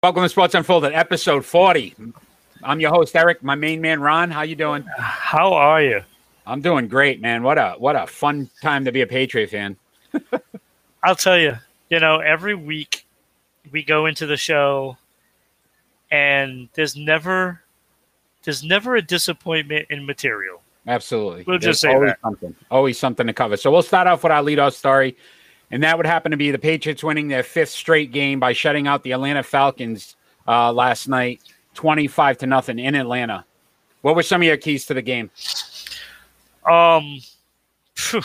Welcome to Sports Unfolded, episode 40. I'm your host, Eric. My main man, Ron. How you doing? How are you? I'm doing great, man. What a what a fun time to be a Patriot fan. I'll tell you, you know, every week we go into the show and there's never there's never a disappointment in material. Absolutely. We'll There's just say always that. something. Always something to cover. So we'll start off with our leadoff story. And that would happen to be the Patriots winning their fifth straight game by shutting out the Atlanta Falcons uh, last night, 25 to nothing in Atlanta. What were some of your keys to the game? Um phew,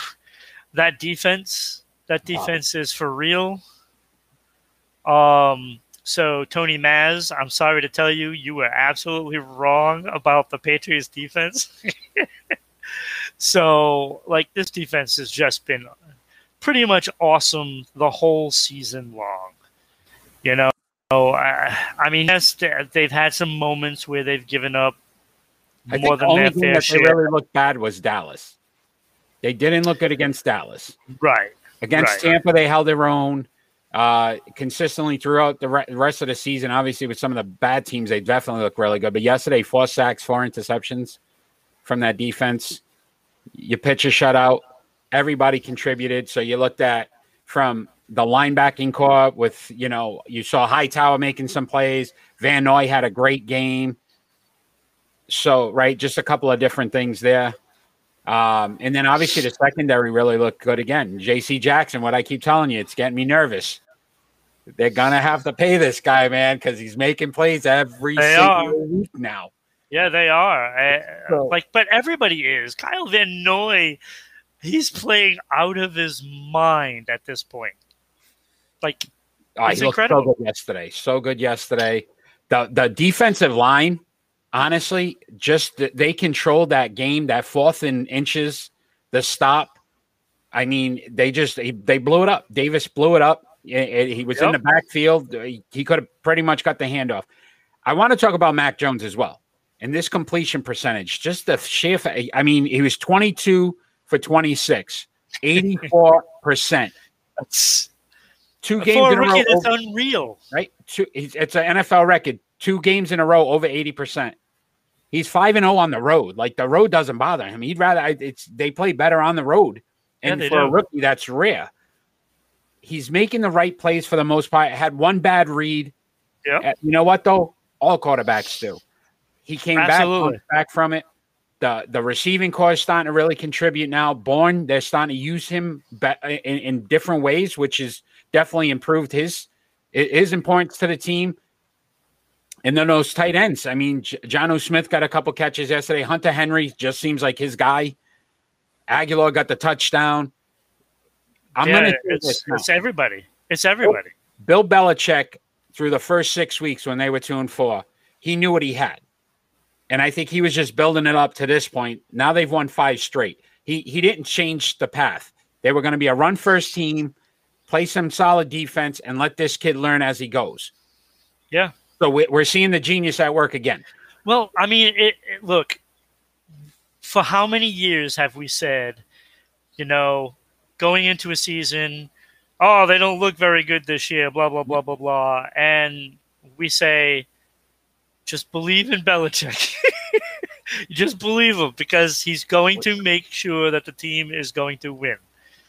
that defense, that defense is for real. Um so Tony Mazz, I'm sorry to tell you, you were absolutely wrong about the Patriots defense. so like this defense has just been pretty much awesome the whole season long. You know, I, I mean, yes, they- they've had some moments where they've given up I more think the only their thing fair that they really looked bad was Dallas. They didn't look good against Dallas. Right. Against Right. Tampa, they held their own uh, consistently throughout the re- rest of the season. Obviously, with some of the bad teams, they definitely look really good. But yesterday, four sacks, four interceptions from that defense. You pitch a shutout. Everybody contributed. So you looked at from the linebacking corps with, you know, you saw Hightower making some plays. Van Noy had a great game. So, right, just a couple of different things there. Um, and then obviously the secondary really looked good again. JC Jackson, what I keep telling you, it's getting me nervous. They're gonna have to pay this guy, man, because he's making plays every They single are. week now. Yeah, they are. Uh, So- like, but everybody is. Kyle Van Noy, he's playing out of his mind at this point. Like, Oh, he looked so good yesterday. So good yesterday. The the defensive line, honestly, just th- they controlled that game. That fourth in inches, the stop. I mean, they just they, they blew it up. Davis blew it up. He was in the backfield. He, he could have pretty much got the handoff. I want to talk about Mac Jones as well. And this completion percentage, just the sheer, I mean, he was 22 for 26, 84%. that's, Two games in a row. rookie, that's over- unreal. right? Two, it's an NFL record. Two games in a row over eighty percent. He's five and zero on the road. Like the road doesn't bother him. He'd rather it's they play better on the road, and they for a rookie, that's rare. He's making the right plays for the most part. Had one bad read. Yep. Uh, You know what though? All quarterbacks do. He came back Absolutely. bounced back from it. The the receiving corps is starting to really contribute now. Bourne, they're starting to use him in, in different ways, which has definitely improved his his importance to the team. And then those tight ends. I mean, J- Jonnu Smith got a couple catches yesterday. Hunter Henry just seems like his guy. Agholor got the touchdown. I'm yeah, to it's, it's everybody. It's everybody. Bill Belichick through the first six weeks when they were two and four, he knew what he had, and I think he was just building it up to this point. Now they've won five straight. He he didn't change the path. They were going to be a run first team, play some solid defense, and let this kid learn as he goes. Yeah. So we- we're seeing the genius at work again. Well, I mean, it, it, look, for how many years have we said, you know, going into a season, oh, they don't look very good this year, blah, blah, blah, blah, blah. And we say, just believe in Belichick. just believe him because he's going to make sure that the team is going to win.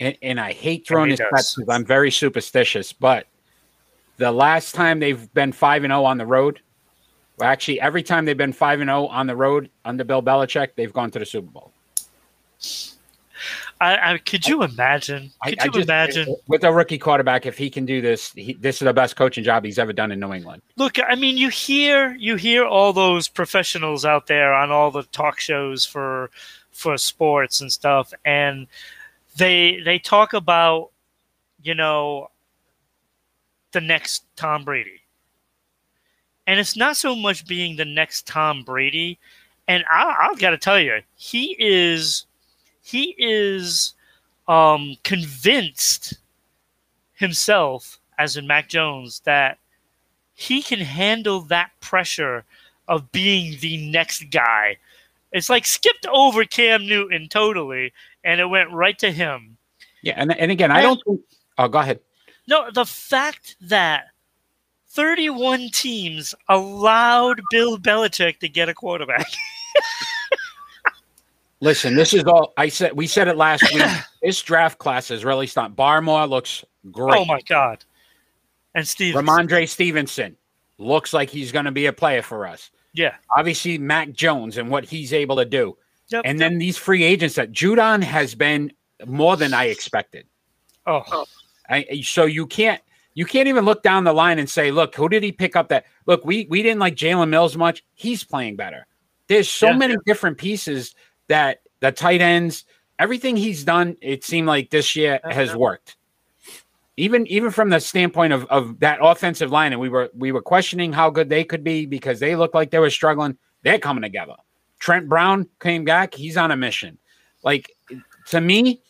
and, and I hate throwing this because I'm very superstitious, but the last time they've been five and zero on the road, well, actually every time they've been five and zero on the road under Bill Belichick, they've gone to the Super Bowl. I, I could you imagine? Could I you just- imagine? with a rookie quarterback if he can do this? He, this is the best coaching job he's ever done in New England. Look, I mean, you hear you hear all those professionals out there on all the talk shows for for sports and stuff, and they they talk about you know the next Tom Brady, and it's not so much being the next Tom Brady. And I, I've got to tell you, he is he is um, convinced himself, as in Mac Jones, that he can handle that pressure of being the next guy. It's like skipped over Cam Newton totally, and it went right to him. Yeah, and and again, I don't. Think, oh, go ahead. No, the fact that 31 teams allowed Bill Belichick to get a quarterback. Listen, this is all I said. We said it last week. this draft class is really stunned. Barmore looks great. Oh my god! And Steve Rhamondre Stevenson looks like he's going to be a player for us. Yeah. Obviously, Mac Jones and what he's able to do. Yep. And then these free agents that Judon has been more than I expected. Oh. I, so you can't you can't even look down the line and say, look, who did he pick up that? Look, we we didn't like Jalen Mills much. He's playing better. There's so Yeah. many different pieces that the tight ends, everything he's done, it seemed like this year uh-huh. has worked. Even even from the standpoint of, of that offensive line, and we were we were questioning how good they could be because they looked like they were struggling. They're coming together. Trent Brown came back. He's on a mission. Like to me,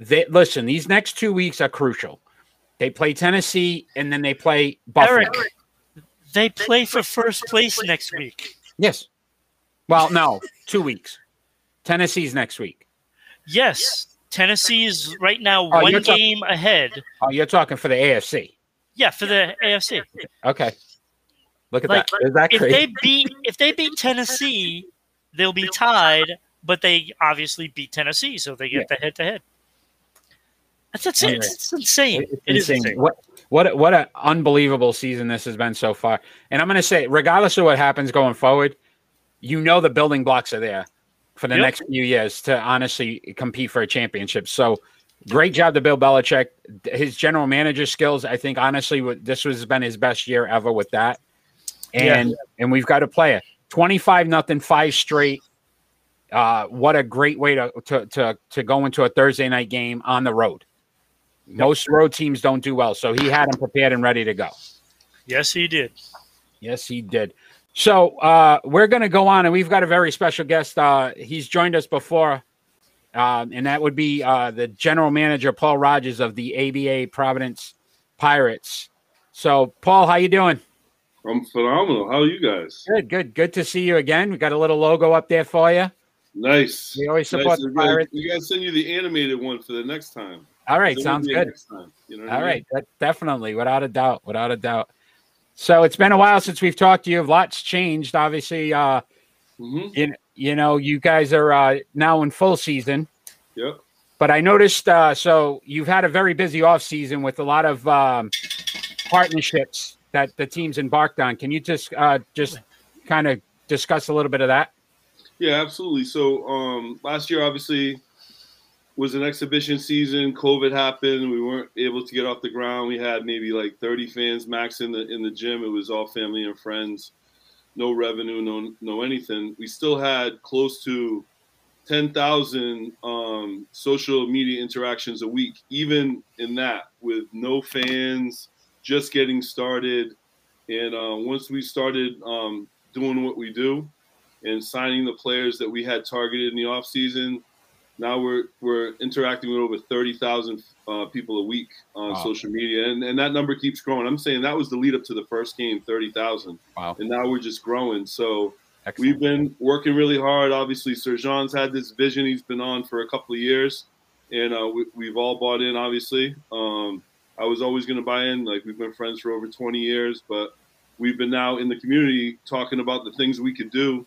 they listen. These next two weeks are crucial. They play Tennessee and then they play Buffalo. Eric, they play for first place next week. Yes. Well, no, two weeks. Tennessee's next week. Yes, Tennessee is right now Oh, one talk- game ahead. Oh, you're talking for the AFC. Yeah, for the AFC. Okay. Look at Like, that. Is that If they beat if they beat Tennessee, they'll be tied. But they obviously beat Tennessee, so they get the head to head. That's that's it. Anyway, It's insane. It's It is insane. insane. What what what an unbelievable season this has been so far. And I'm going to say, regardless of what happens going forward, you know the building blocks are there for the Yep. next few years to honestly compete for a championship. So great job to Bill Belichick. His general manager skills, I think, honestly, this has been his best year ever with that. Yeah. And and we've got a player. 25 nothing, five straight. Uh, what a great way to, to to to go into a Thursday night game on the road. Most road teams don't do well, so he had him prepared and ready to go. Yes, he did. Yes, he did. So uh, we're going to go on, and we've got a very special guest. Uh, he's joined us before, um, and that would be uh, the general manager Paul Rogers of the ABA Providence Pirates. So, Paul, how you doing? I'm phenomenal. How are you guys? Good, good, good to see you again. We got a little logo up there for you. Nice. We always Nice. support the gotta- Pirates. We got to send you the animated one for the next time. All right, Send sounds good. time. You know what I mean? right, that, definitely, without a doubt, without a doubt. So it's been a while since we've talked to you. Lots changed, obviously. Uh, Mhm. you, you know, you guys are uh, now in full season. Yep. But I noticed, uh, so you've had a very busy off season with a lot of um, partnerships that the teams embarked on. Can you just uh, just kind of discuss a little bit of that? Yeah, absolutely. So um, last year, obviously, was an exhibition season. COVID happened. We weren't able to get off the ground. We had maybe like 30 fans max in the in the gym. It was all family and friends. No revenue, no no anything. We still had close to 10,000 um, social media interactions a week. Even in that, with no fans, just getting started. And uh, once we started um, doing what we do, and signing the players that we had targeted in the offseason. Now we're we're interacting with over thirty thousand uh, people a week on Wow. social media, and, and that number keeps growing. I'm saying that was the lead up to the first game, thirty thousand, Wow. and now we're just growing. So Excellent. we've been working really hard. Obviously, Sir Jean's had this vision he's been on for a couple of years, and uh, we, we've all bought in. Obviously, um, I was always going to buy in. Like we've been friends for over twenty years, but we've been now in the community talking about the things we could do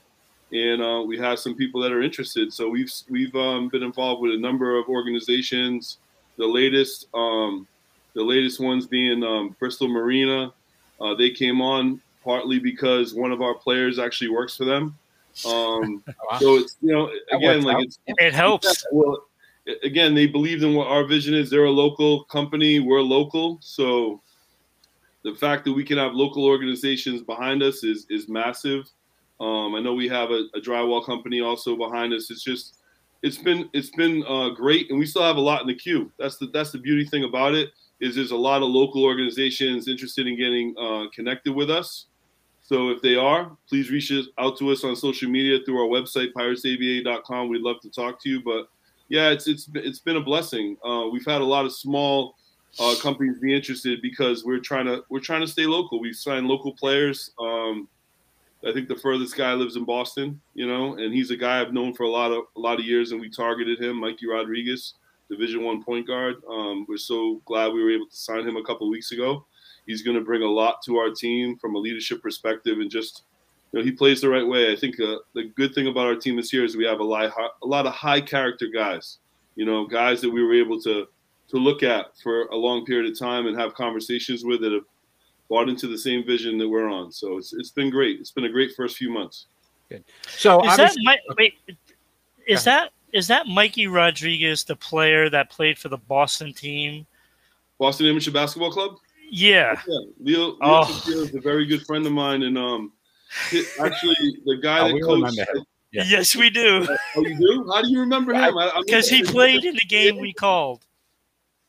and uh, we have some people that are interested. So we've we've um, been involved with a number of organizations. The latest um, the latest ones being um, Bristol Marina. Uh, they came on partly because one of our players actually works for them. Um, Wow. so it's you know again like it's It helps. well, again, they believed in what our vision is. They're a local company. We're local, so the fact that we can have local organizations behind us is is massive. Um, I know we have a, a drywall company also behind us. It's just it's been it's been uh, great, and we still have a lot in the queue. That's the that's the beauty thing about it is there's a lot of local organizations interested in getting uh, connected with us. So if they are, please reach out to us on social media through our website piratesaba.com. We'd love to talk to you. But yeah, it's it's it's been a blessing. Uh, we've had a lot of small uh, companies be interested because we're trying to we're trying to stay local. We've signed local players. Um, I think the furthest guy lives in Boston, you know, and he's a guy I've known for a lot of a lot of years, and we targeted him, Mikey Rodriguez, Division One point guard. Um, we're so glad we were able to sign him a couple weeks ago. He's going to bring a lot to our team from a leadership perspective, and just you know, he plays the right way. I think uh, the good thing about our team this year is we have a lot, a lot of high character guys. You know, guys that we were able to to look at for a long period of time and have conversations with that have bought into the same vision that we're on. So it's it's been great. It's been a great first few months. Good. So is that my, wait? Is that is that Mikey Rodriguez, the player that played for the Boston team? Boston Amateur Basketball Club. Yeah. yeah. Leo, Leo oh. is a very good friend of mine, and um, actually the guy oh, that coached. Yeah. Yes, we do. Oh, you do? How do you remember him? Because he played in the game we called.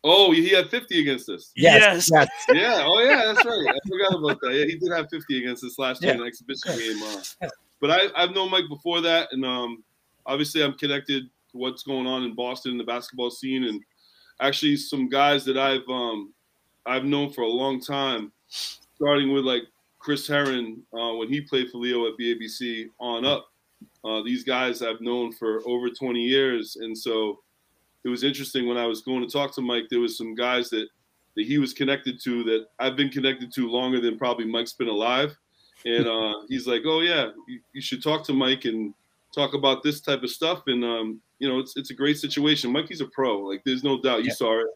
Oh, he had 50 against us. Yes. yes. Yeah. Oh, yeah. That's right. I forgot about that. Yeah, he did have 50 against us last year in an exhibition game. Uh, but I, I've known Mike before that, and um, obviously I'm connected to what's going on in Boston in the basketball scene, and actually some guys that I've um, I've known for a long time, starting with like Chris Herron uh, when he played for Leo at BABC on up. Uh, these guys I've known for over 20 years, and so it was interesting when I was going to talk to Mike. There was some guys that that he was connected to that I've been connected to longer than probably Mike's been alive, and uh, he's like, "Oh yeah, you, you, should talk to Mike and talk about this type of stuff." And um, you know, it's it's a great situation. Mikey's a pro, like there's no doubt. You yeah. saw it,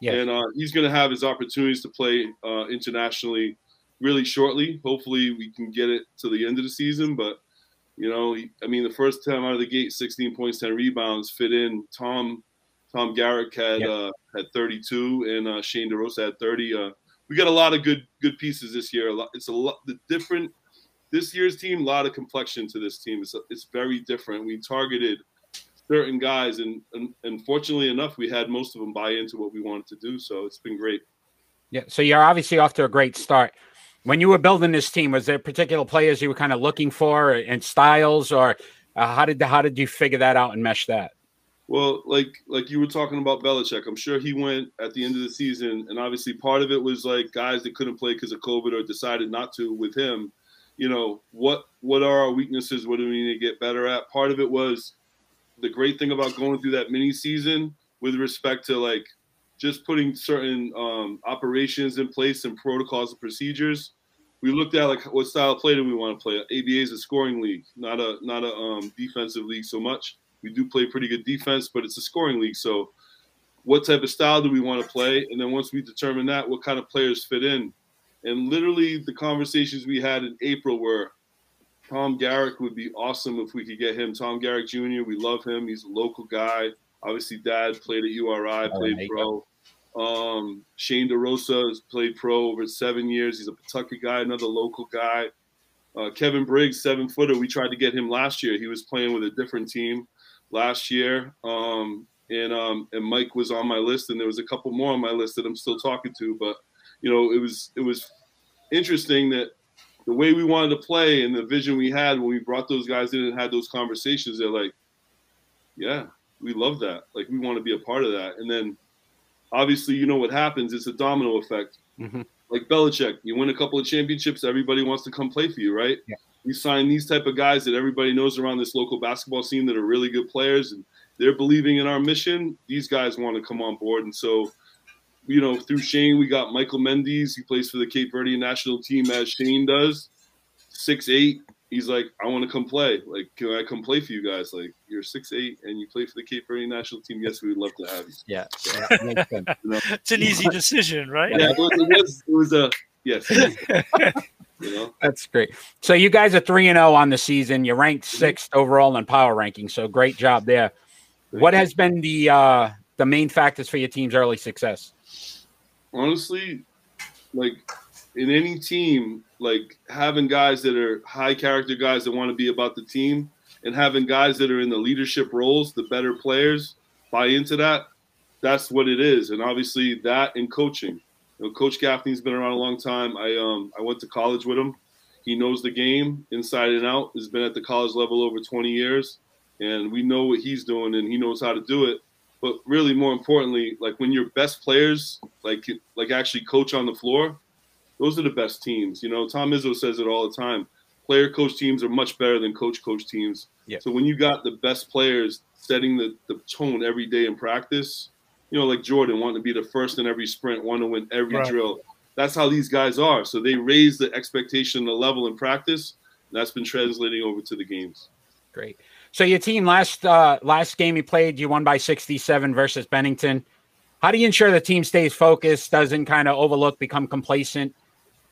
yeah. and uh, he's going to have his opportunities to play uh, internationally really shortly. Hopefully, we can get it to the end of the season, but. You know, I mean, the first time out of the gate, 16 points, 10 rebounds, fit in. Tom Tom Garrick had yep. uh, had 32, and uh, Shane DeRosa had 30. Uh, we got a lot of good good pieces this year. It's a lot the different this year's team. A lot of complexion to this team. It's it's very different. We targeted certain guys, and, and unfortunately enough, we had most of them buy into what we wanted to do. So it's been great. Yeah. So you're obviously off to a great start. When you were building this team, was there particular players you were kind of looking for and styles, or uh, how did how did you figure that out and mesh that? Well, like like you were talking about Belichick, I'm sure he went at the end of the season, and obviously part of it was like guys that couldn't play because of COVID or decided not to. With him, you know what what are our weaknesses? What do we need to get better at? Part of it was the great thing about going through that mini season with respect to like just putting certain um, operations in place and protocols and procedures. We looked at like what style of play do we want to play? ABA is a scoring league, not a not a um, defensive league so much we do play pretty good defense, but it's a scoring league. So, what type of style do we want to play? And then once we determine that, what kind of players fit in? And literally, the conversations we had in April were Tom Garrick would be awesome if we could get him. Tom Garrick Jr., we love him. He's a local guy. Obviously, dad played at URI, played pro. Um, Shane DeRosa has played pro over seven years. He's a Pawtucket guy, another local guy. Uh, Kevin Briggs, seven footer. We tried to get him last year. He was playing with a different team last year. Um, and um, and Mike was on my list, and there was a couple more on my list that I'm still talking to. But you know, it was it was interesting that the way we wanted to play and the vision we had when we brought those guys in and had those conversations, they're like, yeah, we love that. Like we want to be a part of that. And then obviously, you know what happens? It's a domino effect. Mm-hmm. Like Belichick, you win a couple of championships, everybody wants to come play for you, right? Yeah we sign these type of guys that everybody knows around this local basketball scene that are really good players and they're believing in our mission. These guys want to come on board. And so, you know, through Shane, we got Michael Mendes. He plays for the Cape Verde national team as Shane does. Six eight. He's like, I want to come play. Like, can I come play for you guys? Like, you're six eight and you play for the Cape Verde national team. Yes, we would love to have you. Yeah, yeah you know? it's an easy decision, right? Yeah, it was, it was, it was a yes. You know? That's great. So you guys are three and zero oh on the season. You ranked 6th mm-hmm. overall in power ranking. So great job there. What has been the uh, the main factors for your team's early success? Honestly, like in any team, like having guys that are high character guys that want to be about the team, and having guys that are in the leadership roles, the better players, buy into that. That's what it is, and obviously that and coaching. You know, Coach Gaffney's been around a long time. I um I went to college with him. He knows the game inside and out. He's been at the college level over 20 years, and we know what he's doing, and he knows how to do it. But really, more importantly, like when your best players, like like actually coach on the floor, those are the best teams. You know, Tom Izzo says it all the time. Player coach teams are much better than coach coach teams. Yeah. So when you got the best players setting the, the tone every day in practice, you know, like Jordan wanting to be the first in every sprint, want to win every Right. drill. That's how these guys are. So they raise the expectation, the level in practice. And that's been translating over to the games. Great. So your team last uh, last game you played, you won by 67 versus Bennington. How do you ensure the team stays focused, doesn't kind of overlook, become complacent?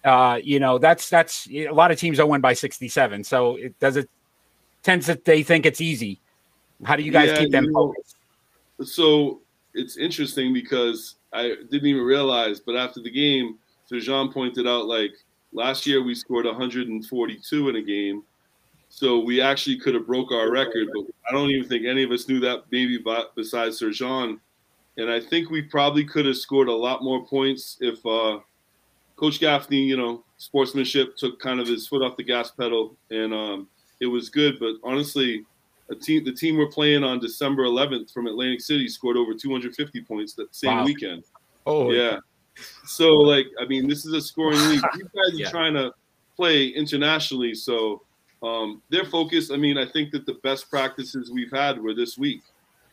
Uh, you know, that's that's a lot of teams don't win by 67. So it does it tends that they think it's easy. How do you guys Yeah, keep them you know, focused? So it's interesting because I didn't even realize, but after the game, so Jean pointed out like last year we scored 142 in a game. So we actually could have broke our record, but I don't even think any of us knew that maybe besides Sir Jean. And I think we probably could have scored a lot more points if uh, Coach Gaffney, you know, sportsmanship took kind of his foot off the gas pedal, and um, it was good. But honestly, team, the team we're playing on December 11th from Atlantic City scored over 250 points that same Wow. weekend. Oh, Yeah. So like, I mean, this is a scoring league. These guys are trying to play internationally, so um, they're focused. I mean, I think that the best practices we've had were this week.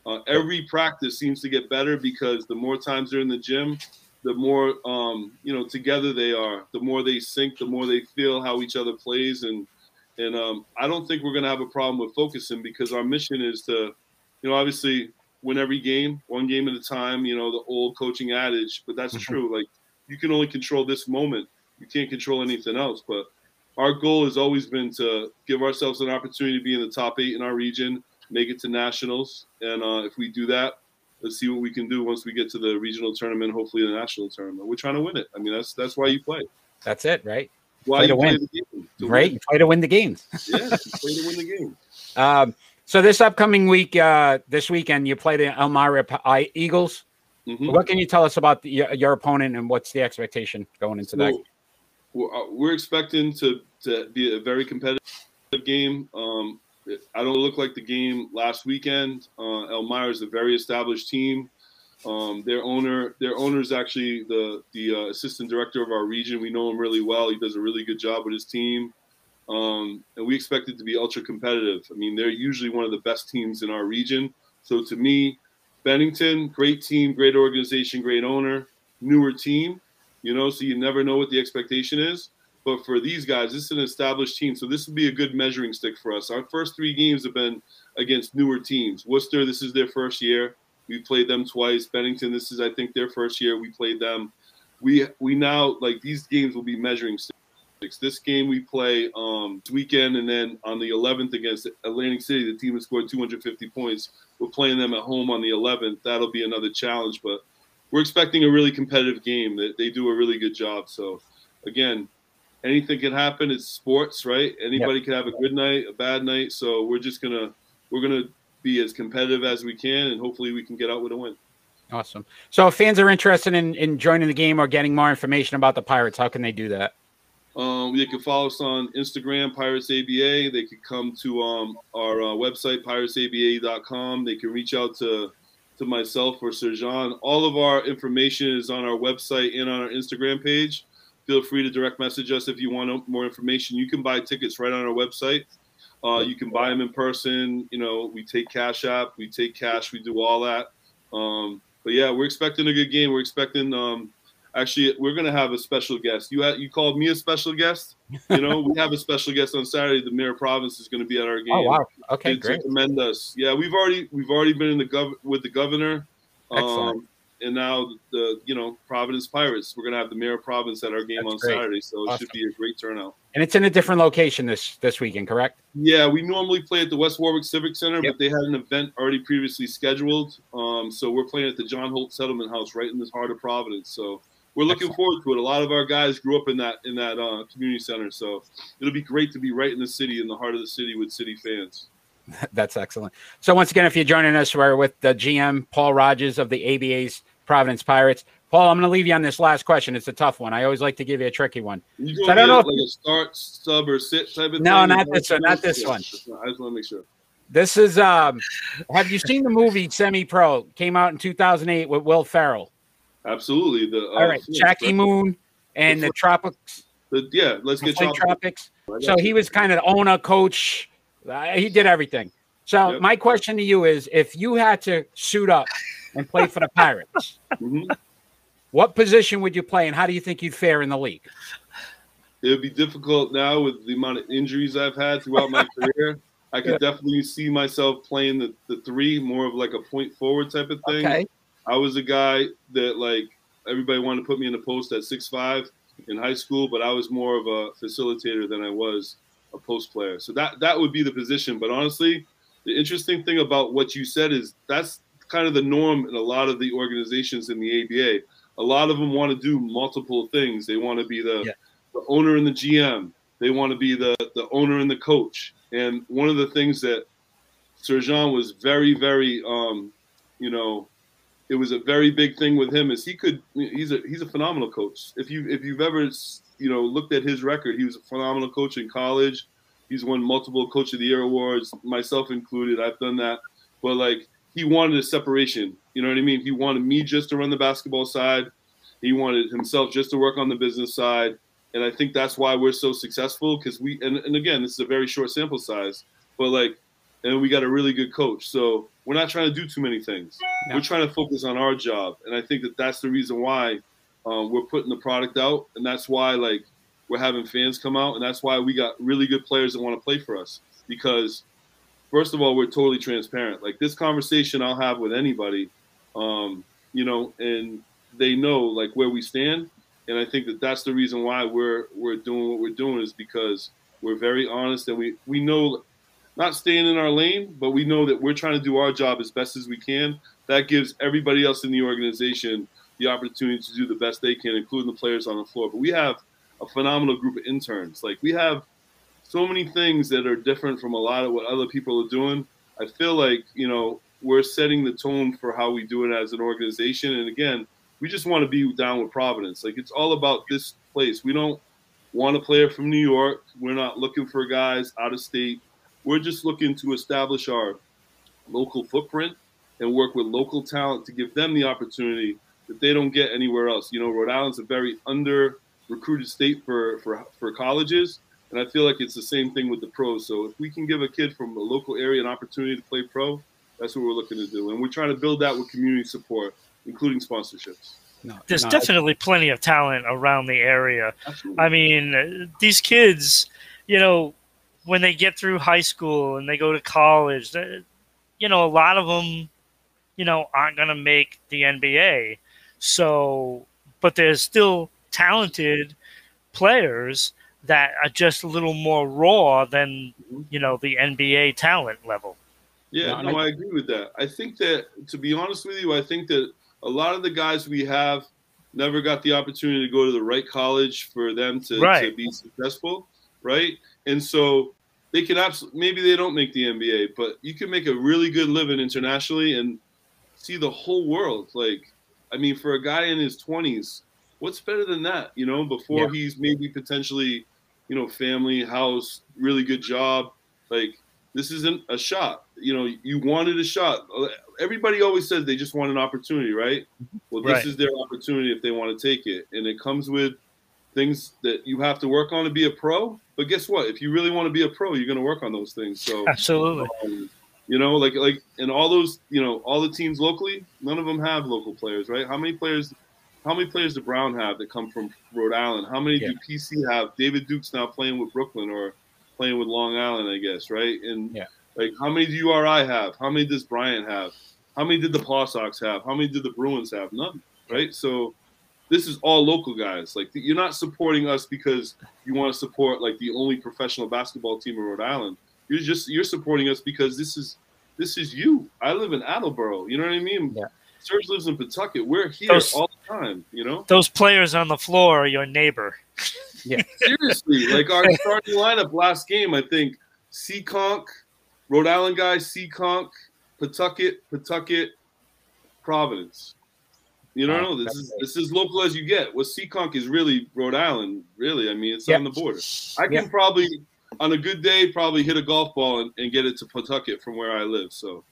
Uh, every practice seems to get better because the more times they're in the gym, the more um, you know together they are. The more they sync, the more they feel how each other plays, and and um, I don't think we're going to have a problem with focusing because our mission is to, you know, obviously win every game, one game at a time. You know, the old coaching adage, but that's Mhm. true. Like you can only control this moment. You can't control anything else. But our goal has always been to give ourselves an opportunity to be in the top eight in our region, make it to nationals, and uh, if we do that, let's see what we can do once we get to the regional tournament, hopefully the national tournament. We're trying to win it. I mean, that's that's why you play. that's it, right? Why Play you to play win. the game. Right? win. You Try to win the games. Yeah, play to win the game. Um, so this upcoming week, uh, this weekend, you play the Elmira Eagles. Mhm. What can you tell us about the, your, your opponent and what's the expectation going into that? Uh, we're expecting to, to be a very competitive game. Um, I don't look like the game last weekend. Uh, Elmira is a very established team. Um, their owner, their owner is actually the the uh, assistant director of our region. We know him really well. He does a really good job with his team, um, and we expect it to be ultra competitive. I mean, they're usually one of the best teams in our region. So to me, Bennington, great team, great organization, great owner, newer team. You know, so you never know what the expectation is. But for these guys, this is an established team, so this would be a good measuring stick for us. Our first three games have been against newer teams. Worcester, this is their first year. We played them twice. Bennington, this is I think their first year. We played them. We we now like these games will be measuring sticks. This game we play um, this weekend, and then on the 11th against Atlantic City, the team has scored 250 points. We're playing them at home on the 11th. That'll be another challenge, but we're expecting a really competitive game. That they do a really good job. So again, anything can happen. It's sports, right? Anybody can have a good night, a bad night. So we're just gonna we're gonna be as competitive as we can, and hopefully we can get out with a win. Awesome. So if fans are interested in, in joining the game or getting more information about the Pirates, how can they do that? Um, they can follow us on Instagram, Pirates ABA. They can come to um, our uh, website, piratesaba.com. They can reach out to to myself or Sir Jean. All of our information is on our website and on our Instagram page. Feel free to direct message us if you want more information. You can buy tickets right on our website. Uh, you can buy them in person. You know, we take cash app, we take cash, we do all that. Um, but yeah, we're expecting a good game. We're expecting um, actually we're gonna have a special guest. You had, you called me a special guest. You know, we have a special guest on Saturday. The mayor of Providence is gonna be at our game. Oh wow. Okay, great. to commend us. Yeah, we've already we've already been in the gov with the governor. Excellent. Um, and now the you know Providence Pirates. We're gonna have the mayor of Providence at our game That's on great. Saturday, so it should be a great turnout. And it's in a different location this this weekend, correct? Yeah, we normally play at the West Warwick Civic Center, Yep. but they had an event already previously scheduled. Um, so we're playing at the John Hope Settlement House, right in the heart of Providence. So we're looking Excellent. forward to it. A lot of our guys grew up in that in that uh, community center, so it'll be great to be right in the city, in the heart of the city, with city fans. That's excellent. So once again, if you're joining us, we're with the GM Paul Rogers of the ABA's Providence Pirates. Paul, I'm going to leave you on this last question. It's a tough one. I always like to give you a tricky one. So I don't know like a start, sub, or sit type of thing? No, thing? not this one, not this one. I just want to make sure. This is um have you seen the movie Semi Pro? Came out in 2008 with Will Ferrell. Absolutely. The uh, All right, Jackie Moon and the Tropics, the- yeah, let's get tropical. Tropics. So he was kind of owner, coach. Uh, he did everything. So Yep. my question to you is: If you had to suit up and play for the Pirates, Mhm. what position would you play, and how do you think you'd fare in the league? It would be difficult now with the amount of injuries I've had throughout my career. I could definitely see myself playing the, the three, more of like a point forward type of thing. Okay, I was a guy that like everybody wanted to put me in the post at six five in high school, but I was more of a facilitator than I was a post player. So that that would be the position. But honestly, the interesting thing about what you said is that's kind of the norm in a lot of the organizations in the ABA. A lot of them want to do multiple things. They want to be the, Yeah. the owner and the GM. They want to be the the owner and the coach. And one of the things that Serjan was very, very, um, you know, it was a very big thing with him is he could he's a he's a phenomenal coach. If you if you've ever you know looked at his record, he was a phenomenal coach in college. He's won multiple coach of the year awards, myself included. I've done that. But like he wanted a separation. You know what I mean? He wanted me just to run the basketball side. He wanted himself just to work on the business side. And I think that's why we're so successful because we and, and again, this is a very short sample size, but like and we got a really good coach. So we're not trying to do too many things. No. We're trying to focus on our job, and I think that that's the reason why um, we're putting the product out, and that's why like we're having fans come out, and that's why we got really good players that want to play for us. Because first of all, we're totally transparent. Like this conversation I'll have with anybody, um, you know, and they know like where we stand, and I think that that's the reason why we're we're doing what we're doing is because we're very honest and we we know not staying in our lane, but we know that we're trying to do our job as best as we can. That gives everybody else in the organization the opportunity to do the best they can, including the players on the floor. But we have a phenomenal group of interns. Like we have so many things that are different from a lot of what other people are doing. I feel like, you know, we're setting the tone for how we do it as an organization. And again, we just want to be down with Providence. Like it's all about this place. We don't want a player from New York. We're not looking for guys out of state. We're just looking to establish our local footprint and work with local talent to give them the opportunity that they don't get anywhere else. You know, Rhode Island's a very under recruited state for, for, for colleges. And I feel like it's the same thing with the pros. So if we can give a kid from a local area an opportunity to play pro, that's what we're looking to do. And we're trying to build that with community support, including sponsorships. no, There's no, definitely plenty of talent around the area. Absolutely. I mean, uh, these kids, you know, when they get through high school and they go to college, you know, a lot of them, you know, aren't going to make the NBA. So, but there's still talented players that are just a little more raw than, you know, the NBA talent level. Yeah, No, I- agree with that. I think that, to be honest with you, I think that a lot of the guys we have never got the opportunity to go to the right college for them to, to be successful, right? And so they can absolutely, maybe they don't make the NBA, but you can make a really good living internationally and see the whole world. Like, I mean, for a guy in his 20s, what's better than that, you know, before Yeah. he's maybe potentially, you know, family, house, really good job. Like, this isn't a shot. You know, you wanted a shot. Everybody always says they just want an opportunity, right? Mm-hmm. Well, this Right. is their opportunity if they want to take it. And it comes with things that you have to work on to be a pro. But guess what? If you really want to be a pro, you're going to work on those things. So, Absolutely. um, you know, like like and all those, you know, all the teams locally, none of them have local players, right? How many players? How many players do Brown have that come from Rhode Island? How many Yeah. do PC have? David Duke's now playing with Brooklyn or playing with Long Island, I guess, right? And Yeah. like, how many do URI have? How many does Bryant have? How many did the Paw Sox have? How many did the Bruins have? None, right? So this is all local guys. Like you're not supporting us because you want to support like the only professional basketball team in Rhode Island. You're just you're supporting us because this is this is you. I live in Attleboro. You know what I mean? Yeah. Serge lives in Pawtucket. We're here Those- all the time. You know, Those players on the floor are your neighbor. Yeah, seriously. like our starting lineup last game, I think Seekonk, Rhode Island guy, Seekonk, Pawtucket, Pawtucket, Providence. You don't know. This is this is local as you get. What Seekonk is really Rhode Island. Really, I mean, it's Yeah. on the border. I can Yeah. probably, on a good day, probably hit a golf ball and, and get it to Pawtucket from where I live. So,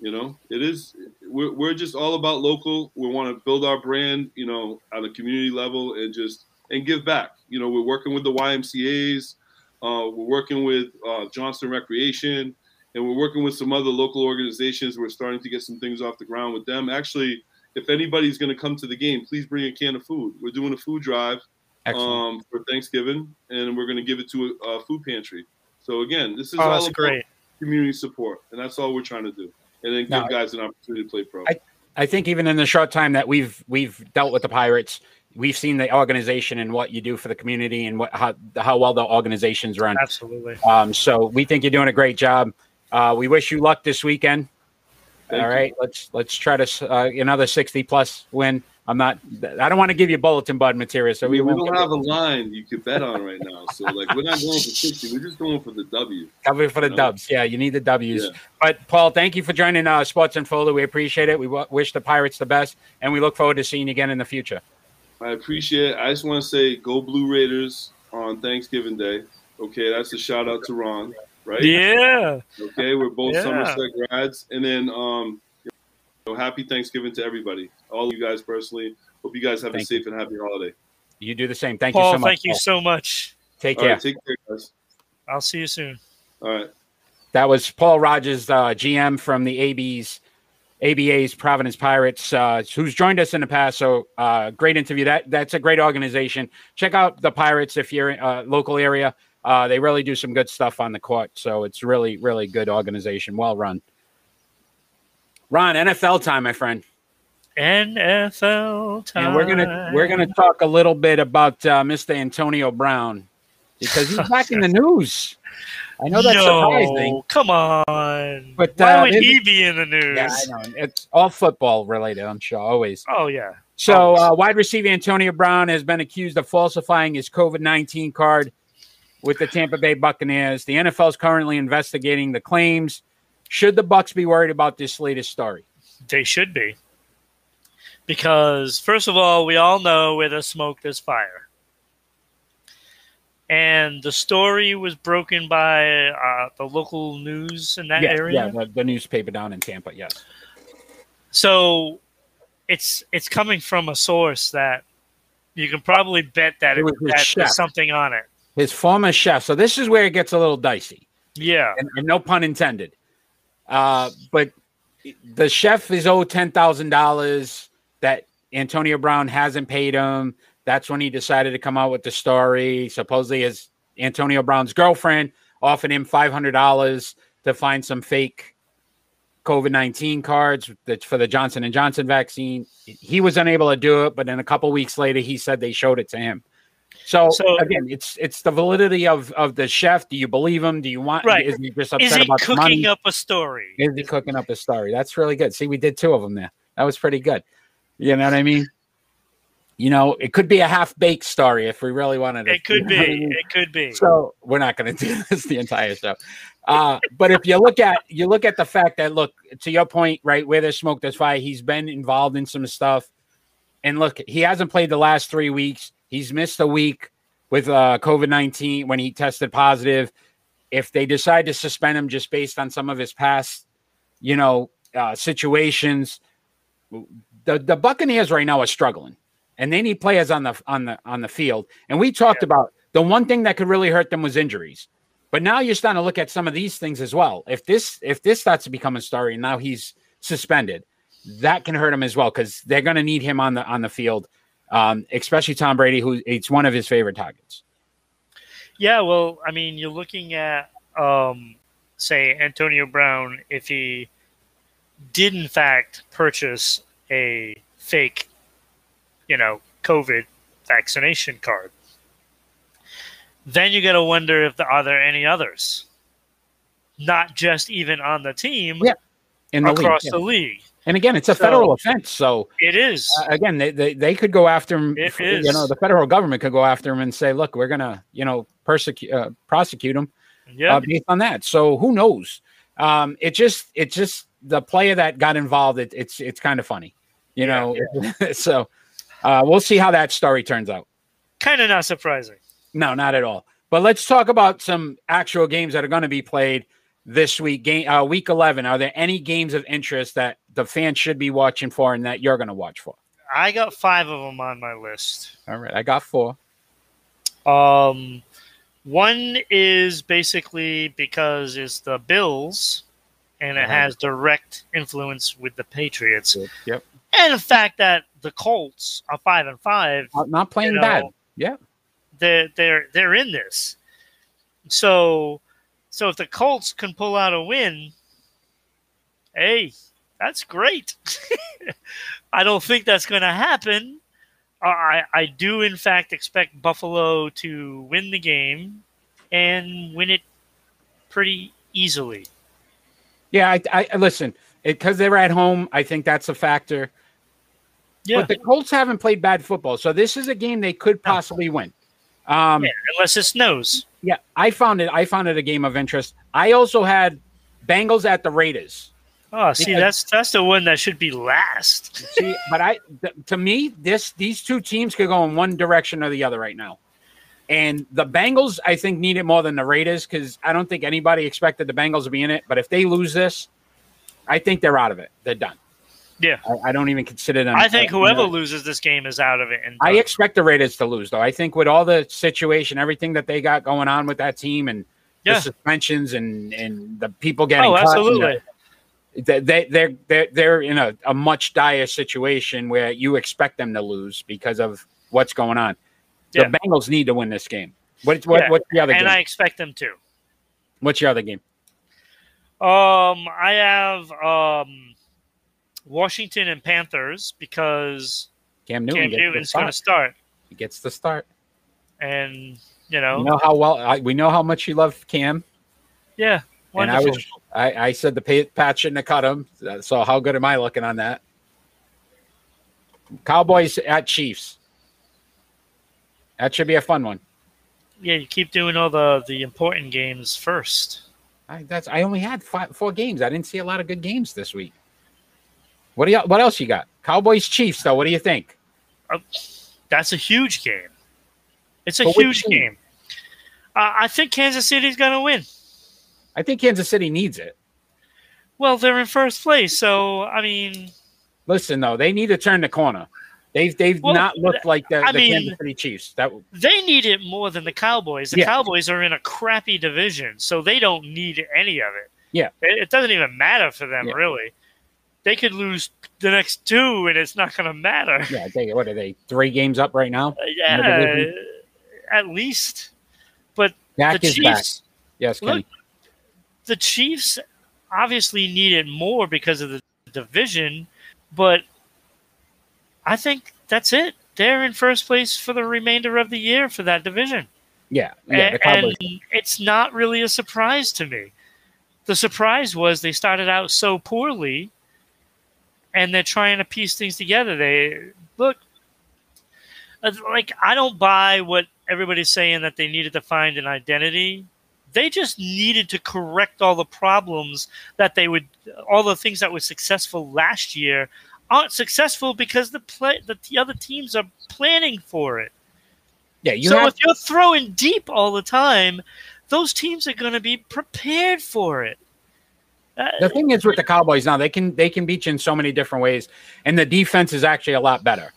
you know, it is. We're, we're just all about local. We want to build our brand, you know, at a community level and just and give back. You know, we're working with the YMCA's. Uh, we're working with uh, Johnston Recreation, and we're working with some other local organizations. We're starting to get some things off the ground with them. Actually, if anybody's going to come to the game, please bring a can of food. We're doing a food drive um, for Thanksgiving, and we're going to give it to a, a food pantry. So again, this is Oh, all that's about great. community support, and that's all we're trying to do, and then give No, guys an opportunity to play pro. I- I think even in the short time that we've we've dealt with the Pirates, we've seen the organization and what you do for the community and what how how well the organizations run. Absolutely. Um, so we think you're doing a great job. Uh, we wish you luck this weekend. Thank All you. let's let's try to uh, another 60 plus win. I'm not. I don't want to give you bulletin board material, so I we mean, we don't have a line you could bet on right now. So like, we're not going for sixty. We're just going for the W. cover for the No. dubs. Yeah, you need the W's. Yeah. But Paul, thank you for joining uh, Sports Unfolded. We appreciate it. We w- wish the Pirates the best, and we look forward to seeing you again in the future. I appreciate it. I just want to say, go Blue Raiders on Thanksgiving Day. Okay, that's a shout out to Ron. Right? Yeah. Okay, we're both Yeah. Somerset grads, and then um, you know, happy Thanksgiving to everybody, all you guys personally. Hope you guys have Thank a safe and happy holiday. You do the same. Thank Paul, you so much. thank you Paul. so much. Take All care. right, take care, guys. I'll see you soon. All right. That was Paul Rogers, uh, GM from the AB's ABA's Providence Pirates, uh, who's joined us in the past. So uh, great interview. That that's a great organization. Check out the Pirates if you're in uh, local area. Uh, they really do some good stuff on the court. So it's really really good organization, well run. Ron, NFL time, my friend. NFL time. And we're gonna we're gonna talk a little bit about uh, Mr. Antonio Brown because he's back in the news. I know that's no, surprising. Come on. But, Why uh, would he be in the news? Yeah, I know. It's all football related, I'm sure, always. Oh yeah. So, uh, wide receiver Antonio Brown has been accused of falsifying his COVID 19 card with the Tampa Bay Buccaneers. The NFL is currently investigating the claims. Should the Bucs be worried about this latest story? They should be. Because first of all, we all know where there's smoke, there's fire. And the story was broken by uh, the local news in that yeah, area. yeah, the, the newspaper down in Tampa. Yes. So it's it's coming from a source that you can probably bet that, It it, that there's something on it. His former chef. So this is where it gets a little dicey, Yeah. and, and no pun intended. Uh, but the chef is owed ten thousand dollars that Antonio Brown hasn't paid him. That's when he decided to come out with the story. Supposedly, his Antonio Brown's girlfriend offered him five hundred dollars to find some fake COVID nineteen cards for the Johnson and Johnson vaccine. He was unable to do it, but then a couple weeks later, he said they showed it to him. So, So- again, it's it's the validity of of the chef. Do you believe him? Do you want? Right. Is he just Is upset he about the money? cooking up a story? Is he cooking up a story? That's really good. See, we did two of them there. That was pretty good. You know what I mean? You know, it could be a half baked story if we really wanted to. It could you know what I be. mean? It could be. So we're not going to do this the entire show. Uh, but if you look at you look at the fact that look to your point, right, where there's smoke, there's fire. He's been involved in some stuff, and look, he hasn't played the last three weeks. He's missed a week with uh, COVID nineteen when he tested positive. If they decide to suspend him just based on some of his past, you know, uh, situations, the the Buccaneers right now are struggling, and they need players on the on the on the field. And we talked about the one thing that could really hurt them was injuries. But now you're starting to look at some of these things as well. If this if this starts to become a story, and now he's suspended, that can hurt him as well because they're going to need him on the on the field, um, especially Tom Brady, who it's one of his favorite targets. Yeah, well, I mean, you're looking at, um, say, Antonio Brown, if he did in fact purchase a fake, you know, COVID vaccination card, then you got to wonder if there are there any others, not just even on the team, Yeah, In the across league, the league. And again, it's a So- federal offense, so It is. uh, again, they, they they could go after him. It for- is. You know, the federal government could go after him and say, "Look, we're gonna, you know, persecute, uh, prosecute him yeah. uh, based on that." So who knows? Um, it just, it just the player that got involved. It, it's it's kind of funny. You know, so uh, we'll see how that story turns out. Kind of not surprising. No, not at all. But let's talk about some actual games that are going to be played this week. Game uh, week eleven. Are there any games of interest that the fans should be watching for and that you're going to watch for? I got five of them on my list. All right, I got four. Um, one is basically because it's the Bills, and it Uh-huh. has direct influence with the Patriots, Yep. and the fact that the Colts are five and five. Not, not playing you know, bad. Yeah. they're they're they're in this. So, so if the Colts can pull out a win, hey, that's great. I don't think that's going to happen. Uh, I I do in fact expect Buffalo to win the game and win it pretty easily. Yeah, I, I listen because they're at home. I think that's a factor. Yeah, But the Colts haven't played bad football, so this is a game they could possibly win. Um, yeah, unless it snows. yeah, I found it. I found it a game of interest. I also had Bengals at the Raiders. Oh, see, Because- that's that's the one that should be last. See, but I th- to me, this these two teams could go in one direction or the other right now. And the Bengals, I think, need it more than the Raiders because I don't think anybody expected the Bengals to be in it. But if they lose this, I think they're out of it. They're done. Yeah. I, I don't even consider them. I think whoever you know, loses this game is out of it. And I expect the Raiders to lose, though. I think with all the situation, everything that they got going on with that team, and Yeah. the suspensions and and the people getting oh, and the- absolutely. They, they they're they're they're in a, a much dire situation where you expect them to lose because of what's going on. The Yeah. Bengals need to win this game. What, what Yeah, what's the other and game? And I expect them to. what's your other game? Um, I have um, Washington and Panthers because Cam Newton Cam Newton's going to start. He gets the start. and you know, You know how well I, we know how much you love Cam, yeah, and I wonderful. was I, I said the pay, Pat shouldn't have cut him. So how good am I looking on that? Cowboys at Chiefs. That should be a fun one. yeah, you keep doing all the the important games first. I, that's I only had five, four games. I didn't see a lot of good games this week. What do you? What else you got? Cowboys Chiefs though. What do you think? That's a huge game. It's a But huge game. Uh, I think Kansas City's going to win. I think Kansas City needs it. Well, they're in first place, so I mean, Listen though, they need to turn the corner. They've they've Well, not looked like the, I the mean- Kansas City Chiefs. That they need it more than the Cowboys. The Yeah. Cowboys are in a crappy division, so they don't need any of it. Yeah. It, it doesn't even matter for them, Yeah. really. They could lose the next two, and it's not going to matter. yeah, they what are they three games up right now? Uh, yeah, at least. Dak the is back. Chiefs, Yes, Kenny. look, the Chiefs obviously need it more because of the division, but I think that's it. They're in first place for the remainder of the year for that division. yeah, yeah. And it's not really a surprise to me. The surprise was they started out so poorly, and they're trying to piece things together. They look uh, like I don't buy what everybody's saying that they needed to find an identity. They just needed to correct all the problems that they would, all the things that were successful last year aren't successful because the play the, the other teams are planning for it yeah, you so have if you're throwing deep all the time, those teams are going to be prepared for it. Uh, the thing is with the Cowboys now, they can they can beat you in so many different ways, and the defense is actually a lot better.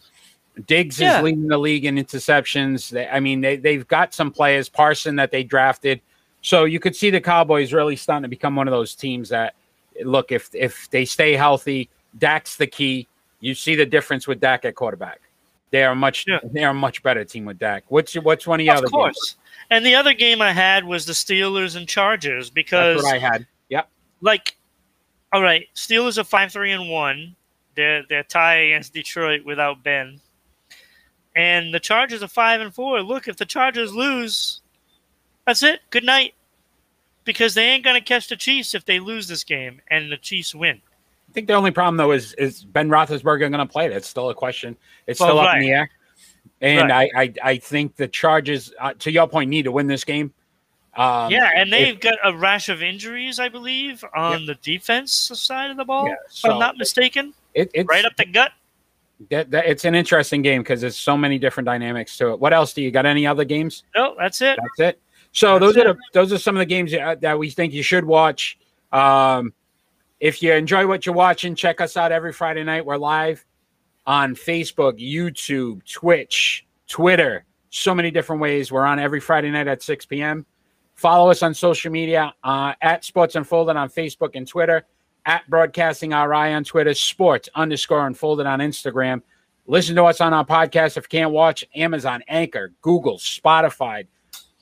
Diggs Yeah. is leading the league in interceptions. They, I mean, they they've got some players, Parson that they drafted, so you could see the Cowboys really starting to become one of those teams that look if if they stay healthy, Dak's the key. You see the difference with Dak at quarterback. They are much Yeah. they are a much better team with Dak. What's your- what's one of your of other course. And the other game I had was the Steelers and Chargers because, That's what I had. Yep. like, all right, Steelers are five three and one. They're they're tied against Detroit without Ben, and the Chargers are five and four. Look, if the Chargers lose, that's it. Good night, because they ain't gonna catch the Chiefs if they lose this game and the Chiefs win. I think the only problem though is is Ben Roethlisberger going to play? That's still a question. It's Well, still up in the air. And I, I I think the Chargers, uh, to your point, need to win this game. Um, yeah, and they've got a rash of injuries, I believe, on the defense side of the ball. yeah, if I'm not mistaken, it, it's right up the gut. That, that, it's an interesting game because there's so many different dynamics to it. What else do you got? Any other games? No, that's it. That's it. So That's those are the, those are some of the games that, that we think you should watch. Um, if you enjoy what you're watching, check us out every Friday night. We're live on Facebook, YouTube, Twitch, Twitter. So many different ways. We're on every Friday night at 6 p.m. Follow us on social media uh, at Sports Unfolded on Facebook and Twitter, at Broadcasting RI on Twitter, Sports underscore Unfolded on Instagram. Listen to us on our podcast. If you can't watch, Amazon, Anchor, Google, Spotify.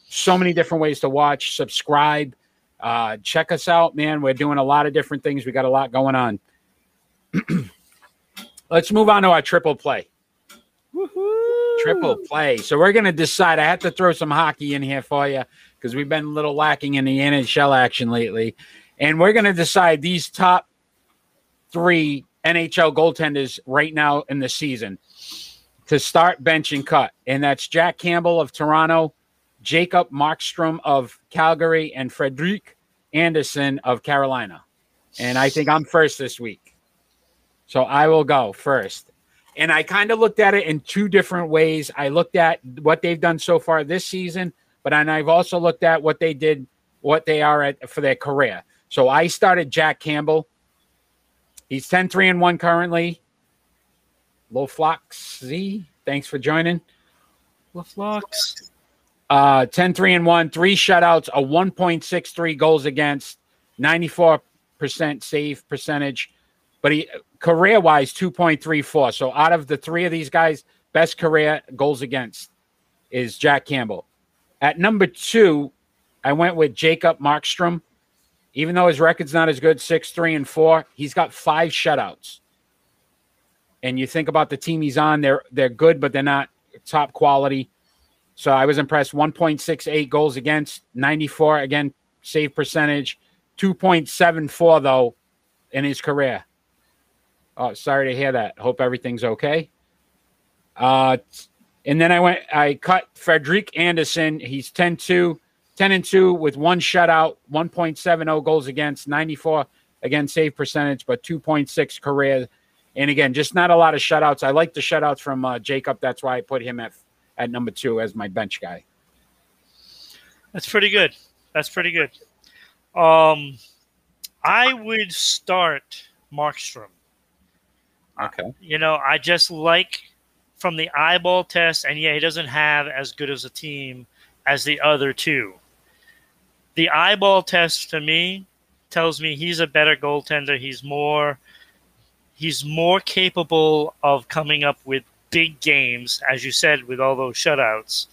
So many different ways to watch. Subscribe. Uh, check us out, man. We're doing a lot of different things. We got a lot going on. Let's move on to our triple play. Triple play. So we're going to decide. I have to throw some hockey in here for you because we've been a little lacking in the NHL action lately. And we're going to decide these top three NHL goaltenders right now in the season to start bench and cut. And that's Jack Campbell of Toronto, Jacob Markstrom of Calgary, and Frederik Andersen of Carolina. And I think I'm first this week. So I will go first. And I kind of looked at it in two different ways. I looked at what they've done so far this season, but and I've also looked at what they did, what they are at for their career. So I started Jack Campbell. He's 10 3 and 1 currently. Low Flux Z, thanks for joining. LaFlux. Uh 10 3 and 1, three shutouts, a 1.63 goals against, 94% save percentage. But he career wise, 2.34. So out of the three of these guys, best career goals against is Jack Campbell. At number two, I went with Jacob Markstrom. Even though his record's not as good, six, three, and four, he's got five shutouts. And you think about the team he's on, they're they're good, but they're not top quality. So I was impressed. 1.68 goals against, 94 again, save percentage, 2.74 though in his career. Oh, sorry to hear that. Hope everything's okay. Uh, and then I went, I cut Frederik Andersen. He's 10 2, 10 and 2 with one shutout, 1.70 goals against, 94 again, save percentage, but 2.6 career. And again, just not a lot of shutouts. I like the shutouts from uh, Jacob. That's why I put him at, at number two as my bench guy. That's pretty good. That's pretty good. Um, I would start Markstrom. Okay. You know, I just like from the eyeball test, and yeah, he doesn't have as good as a team as the other two. The eyeball test to me tells me he's a better goaltender. He's more he's more capable of coming up with big games, as you said, with all those shutouts.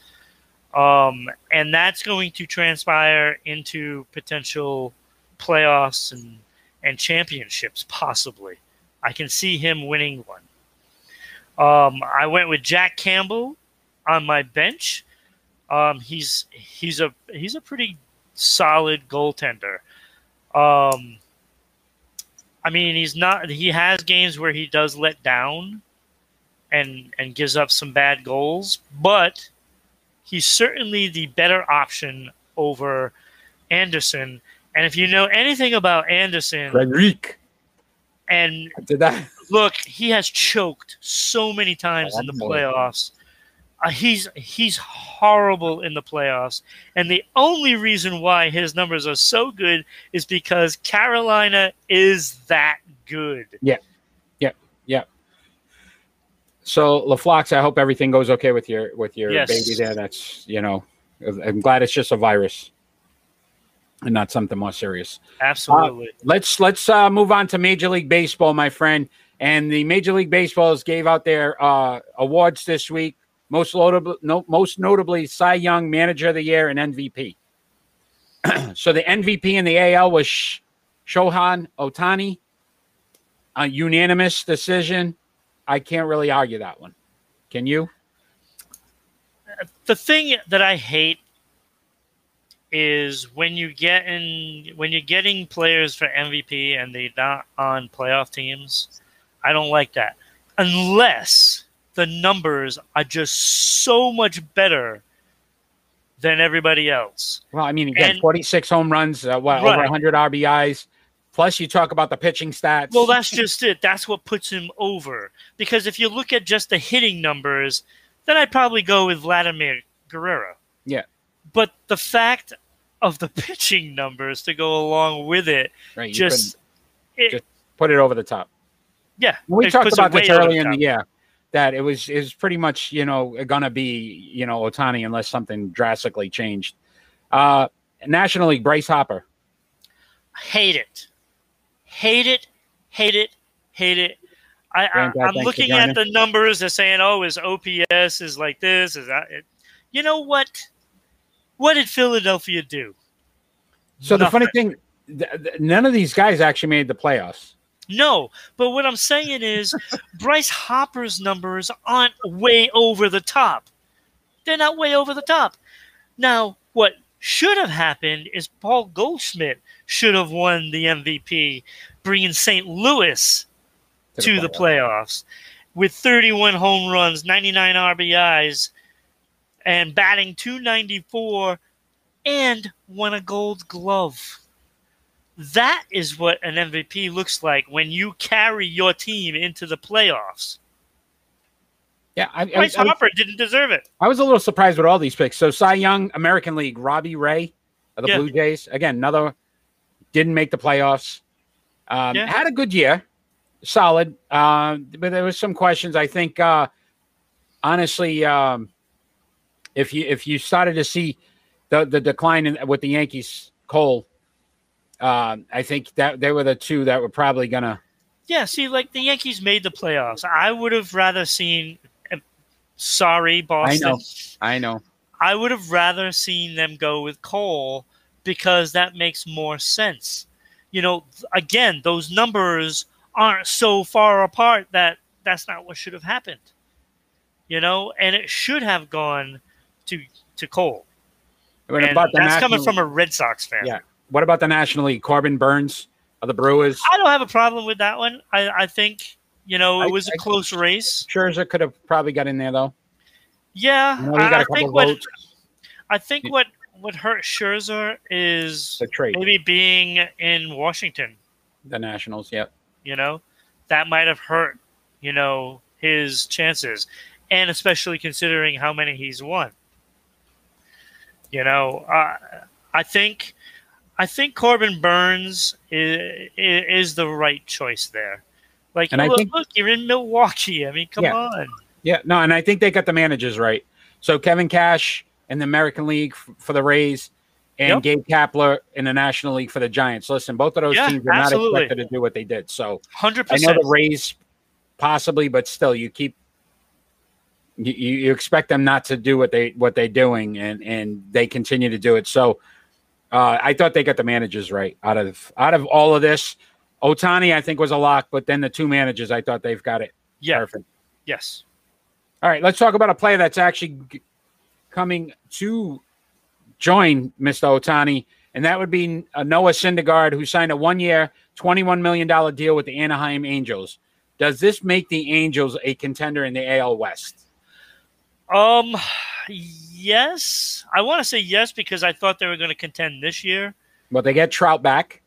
Um, and that's going to transpire into potential playoffs and, and championships, possibly. I can see him winning one. Um, I went with Jack Campbell on my bench. Um, he's he's a he's a pretty solid goaltender. Um, I mean, he's not. He has games where he does let down, and and gives up some bad goals, but he's certainly the better option over Andersen. And if you know anything about Andersen, Frederik. and look, he has choked so many times in the playoffs. Uh, he's he's horrible in the playoffs, and the only reason why his numbers are so good is because Carolina is that good. So LaFlox, I hope everything goes okay with your with your Yes. baby there. That's you know, I'm glad it's just a virus and not something more serious. Absolutely. Let's let's uh, move on to Major League Baseball, my friend. And the Major League Baseballs gave out their uh, awards this week. Most notable, no, most notably, Cy Young Manager of the Year and MVP. so the MVP in the AL was Sh- Shohei Ohtani, a unanimous decision. I can't really argue that one. Can you? the thing that I hate is when you get in when you're getting players for MVP and they're not on playoff teams. I don't like that unless the numbers are just so much better than everybody else. Well, I mean, again, And- 46 home runs, uh, what, over 100 RBIs, Plus, you talk about the pitching stats. Well, that's just it. That's what puts him over. Because if you look at just the hitting numbers, then I'd probably go with Vladimir Guerrero. Yeah. But the fact of the pitching numbers to go along with it, right, just, it, just put it over the top. yeah. We talked about this earlier in the year that it was is pretty much you know gonna be you know Ohtani unless something drastically changed. Uh, National League, Bryce Harper. hate it, hate it, hate it, hate it. I, I, I'm looking at the numbers. They're saying, "Oh, his OPS is like this." Is that? It. You know what? What did Philadelphia do? So the funny thing, th- th- none of these guys actually made the playoffs. No, but what I'm saying is, Bryce Harper's numbers aren't way over the top. They're not way over the top. Now, what should have happened is Paul Goldschmidt should have won the MVP, bringing St. Louis to the playoffs with 31 home runs, 99 RBIs, and batting 294 and won a gold glove. That is what an MVP looks like when you carry your team into the playoffs. Yeah, I, I, Bryce I was- Harper didn't deserve it. I was a little surprised with all these picks. So Cy Young, American League, Robbie Ray of the Yeah. Blue Jays. Again, another didn't make the playoffs. Um, Yeah. Had a good year, solid. Uh, but there was some questions. I think uh, honestly, um, if you if you started to see the the decline in, with the Yankees, Cole, uh, I think that they were the two that were probably gonna. Yeah, see, like the Yankees made the playoffs. I would have rather seen. Sorry, Boston. I know. I know. I would have rather seen them go with Cole because that makes more sense. You know, again, those numbers aren't so far apart that that's not what should have happened. You know, and it should have gone to to Cole. What about the that's coming from a Red Sox fan. Yeah. What about the National League? Corbin Burnes of the Brewers. I don't have a problem with that one. I, I think you know it I- was a I- close race. Scherzer could have probably got in there though. Yeah, You know, he I, got I a think what votes. I think what what hurt Scherzer is The trade, maybe being in Washington. the Nationals. Yep. you know that might have hurt you know his chances and especially considering how many he's won you know uh, i think i think corbin burnes is, is the right choice there like And I look, think- look you're in milwaukee i mean come Yeah. on Yeah. No, and I think they got the managers right. So Kevin Cash in the American League f- for the Rays, and Yep. Gabe Kapler in the National League for the Giants. Listen, both of those Yeah, teams are not expected to do what they did. So 100% I know the Rays possibly, but still, you keep you, you you expect them not to do what they what they're doing, and and they continue to do it. So uh, I thought they got the managers right out of out of all of this. Ohtani, I think, was a lock, but then the two managers, I thought they've got it yeah perfect. yes All right, let's talk about a player that's actually coming to join Mr. Ohtani, and that would be uh, Noah Syndergaard, who signed a one-year, $21 million deal with the Anaheim Angels. Does this make the Angels a contender in the AL West? um yes i want to say yes because i thought they were going to contend this year Well, they get Trout back,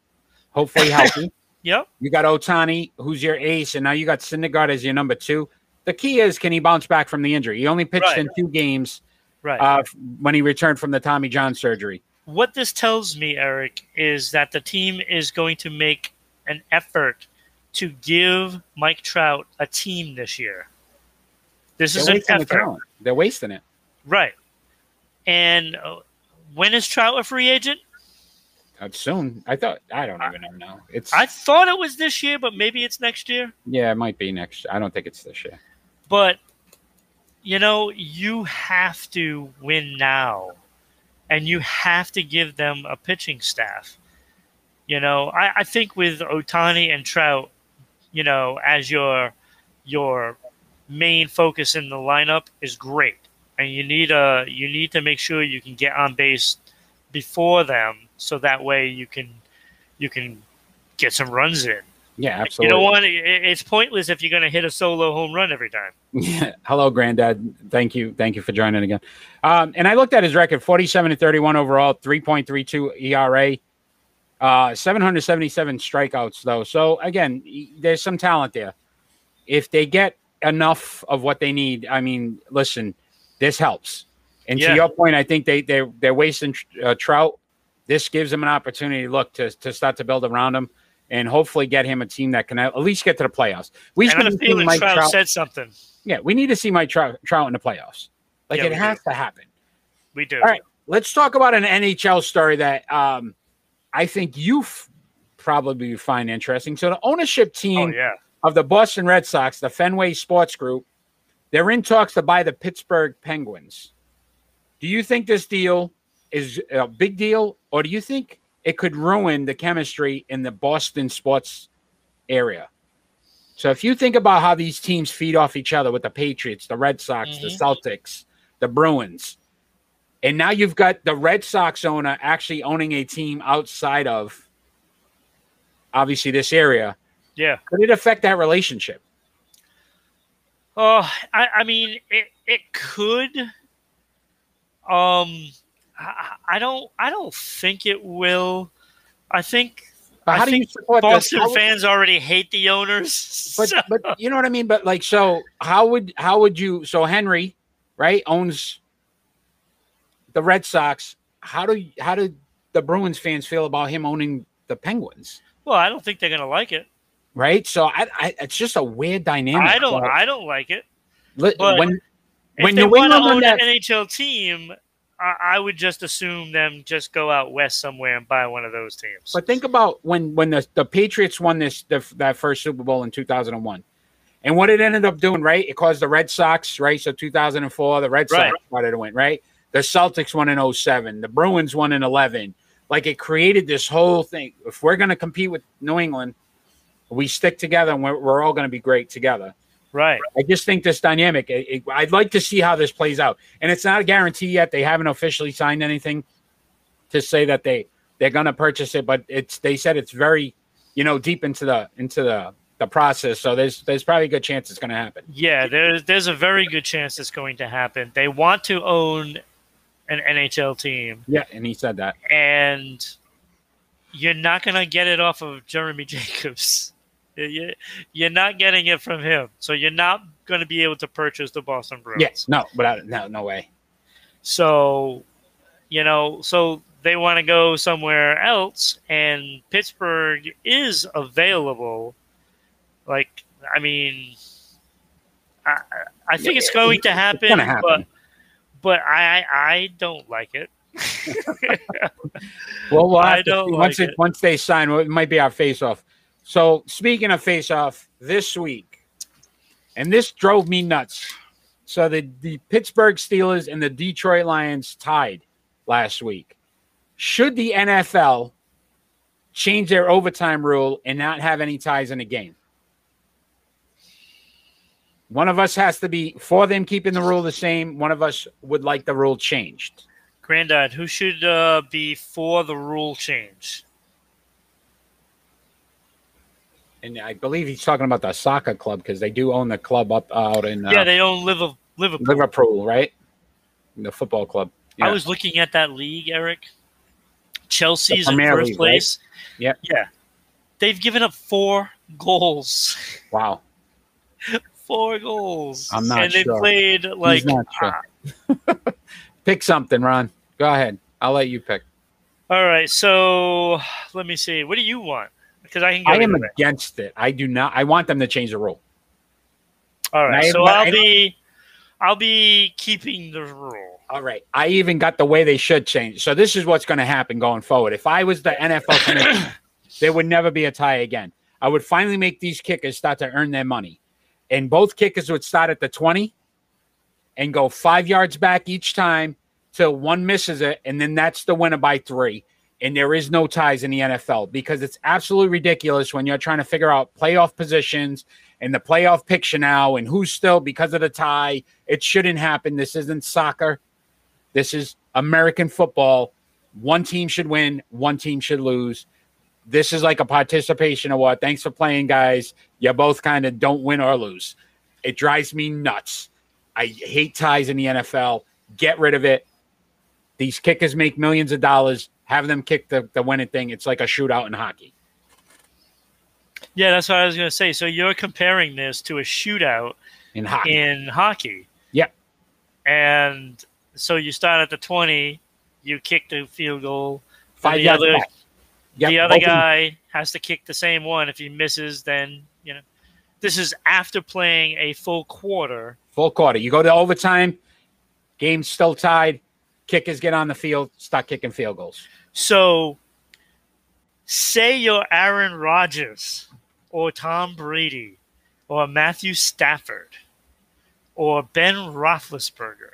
hopefully healthy. yep you got Ohtani, who's your ace, and now you got Syndergaard as your number two. The key is, can he bounce back from the injury? He only pitched Right. in two games right uh, when he returned from the Tommy John surgery. what this tells me, Eric, is that the team is going to make an effort to give Mike Trout a team this year. This They're is an wasting the effort. They're wasting it. right? And uh, when is Trout a free agent? Uh, soon. I thought I don't even know. It's I thought it was this year, but maybe it's next year. yeah, it might be next. I don't think it's this year. But you know, you have to win now, and you have to give them a pitching staff. You know, I, I think with Ohtani and Trout, you know, as your your main focus in the lineup is great, and you need a you need to make sure you can get on base before them, so that way you can you can get some runs in. Yeah, absolutely. don't want it, it's pointless if you're going to hit a solo home run every time. Yeah. Hello, Granddad. Thank you. Thank you for joining again. Um, and I looked at his record: forty-seven and thirty-one overall, three point three two ERA. Uh, 777 strikeouts though. So again, there's some talent there. If they get enough of what they need, I mean, listen, this helps. And Yeah. to your point, I think they they they're wasting uh, Trout. This gives him an opportunity, look, to to start to build around him, and hopefully get him a team that can at least get to the playoffs. We And just I have need a to see feeling Mike Trout, Trout. said something. Yeah, we need to see Mike Trout, Trout in the playoffs. Like Yeah, it has to happen. We do. All right, let's talk about an NHL story that um, I think you f- probably find interesting. So the ownership Oh team yeah. of the Boston Red Sox, the Fenway Sports Group, they're in talks to buy the Pittsburgh Penguins. Do you think this deal is a big deal, or do you think it could ruin the chemistry in the Boston sports area? So if you think about how these teams feed off each other with the Patriots, the Red Sox, the Mhm. Celtics, the Bruins, and now you've got the Red Sox owner actually owning a team outside of obviously this area, Yeah. could it affect that relationship? Oh, I, I mean, it it could. Um, I, I don't I don't think it will. I think But I how do you support this? Boston would- fans already hate the owners. But so- but you know what I mean. But like, so how would how would you? So Henry, right, owns the Red Sox. How do how do the Bruins fans feel about him owning the Penguins? well, I don't think they're gonna like it. Right. So I, I it's just a weird dynamic. I don't I don't like it. but when when New want to England own that, an NHL team, I, would just assume them just go out west somewhere and buy one of those teams. But think about when when the, the Patriots won this the, that first Super Bowl in 2001. And what it ended up doing, right? It caused the Red Sox, right? So 2004, the Red Sox Right. started to win, right? The Celtics won in 07, the Bruins won in 11. Like it created this whole thing. If we're going to compete with New England, we stick together and we're, we're all going to be great together. Right. I just think this dynamic. It, it- I'd like to see how this plays out, and it's not a guarantee yet. They haven't officially signed anything to say that they they're going to purchase it, but it's they said it's very, you know, deep into the into the the process. So there's there's probably a good chance it's going to happen. Yeah, there's there's a very good chance it's going to happen. They want to own an NHL team, Yeah, and he said that. and you're not going to get it off of Jeremy Jacobs. You- You're not getting it from him, so you're not going to be able to purchase the Boston Bruins. Yes, no, but I, no, no way. So, you know, so they want to go somewhere else, and Pittsburgh is available. Like, I mean, I, I- think it's going to happen, gonna happen. but but I I don't like it. Well, we'll I don't once like it, it. once they sign. well, It might be our face off. So speaking of face off, this week, and this drove me nuts. So the the Pittsburgh Steelers and the Detroit Lions tied last week. Should the NFL change their overtime rule and not have any ties in the game? One of us has to be for them keeping the rule the same. One of us would like the rule changed. Grandad, who should uh, be for the rule change? And I believe he's talking about the soccer club because they do own the club up out in uh, yeah, they own Liverpool. Liverpool. Right? The football club. Yeah. I was looking at that league, Eric. Chelsea's in first League, right? place. Yep. Yeah. They've given up four goals. wow. Four goals. I'm not And they played like not sure. pick something, Ron. Go ahead. I'll let you pick. all right, so let me see. What do you want? Because I can I am against it. I do not. I want them to change the rule. All right, so I'll be I'll be keeping the rule. All right. I even got the way they should change. So this is what's going to happen going forward. If I was the NFL commissioner, there would never be a tie again. I would finally make these kickers start to earn their money. And both kickers would start at the 20 and go five yards back each time till one misses it. And then that's the winner by three. And there is no ties in the NFL because it's absolutely ridiculous when you're trying to figure out playoff positions and the playoff picture now and who's still because of the tie. It shouldn't happen. This isn't soccer. This is American football. One team should win, one team should lose. This is like a participation award. Thanks for playing, guys. You both kind of don't win or lose. It drives me nuts. I hate ties in the NFL. Get rid of it. These kickers make millions of dollars. Have them kick the, the winning thing. It's like a shootout in hockey. Yeah, that's what I was going to say. So you're comparing this to a shootout In hockey. in hockey. Yep. And so you start at the 20, you kick the field goal. Five the other. Yep, the other guy has to kick the same one. If he misses, then, you know, this is after playing a full quarter. Full quarter. You go to overtime, game's still tied. Kickers get on the field, start kicking field goals. So say you're Aaron Rodgers or Tom Brady or Matthew Stafford or Ben Roethlisberger.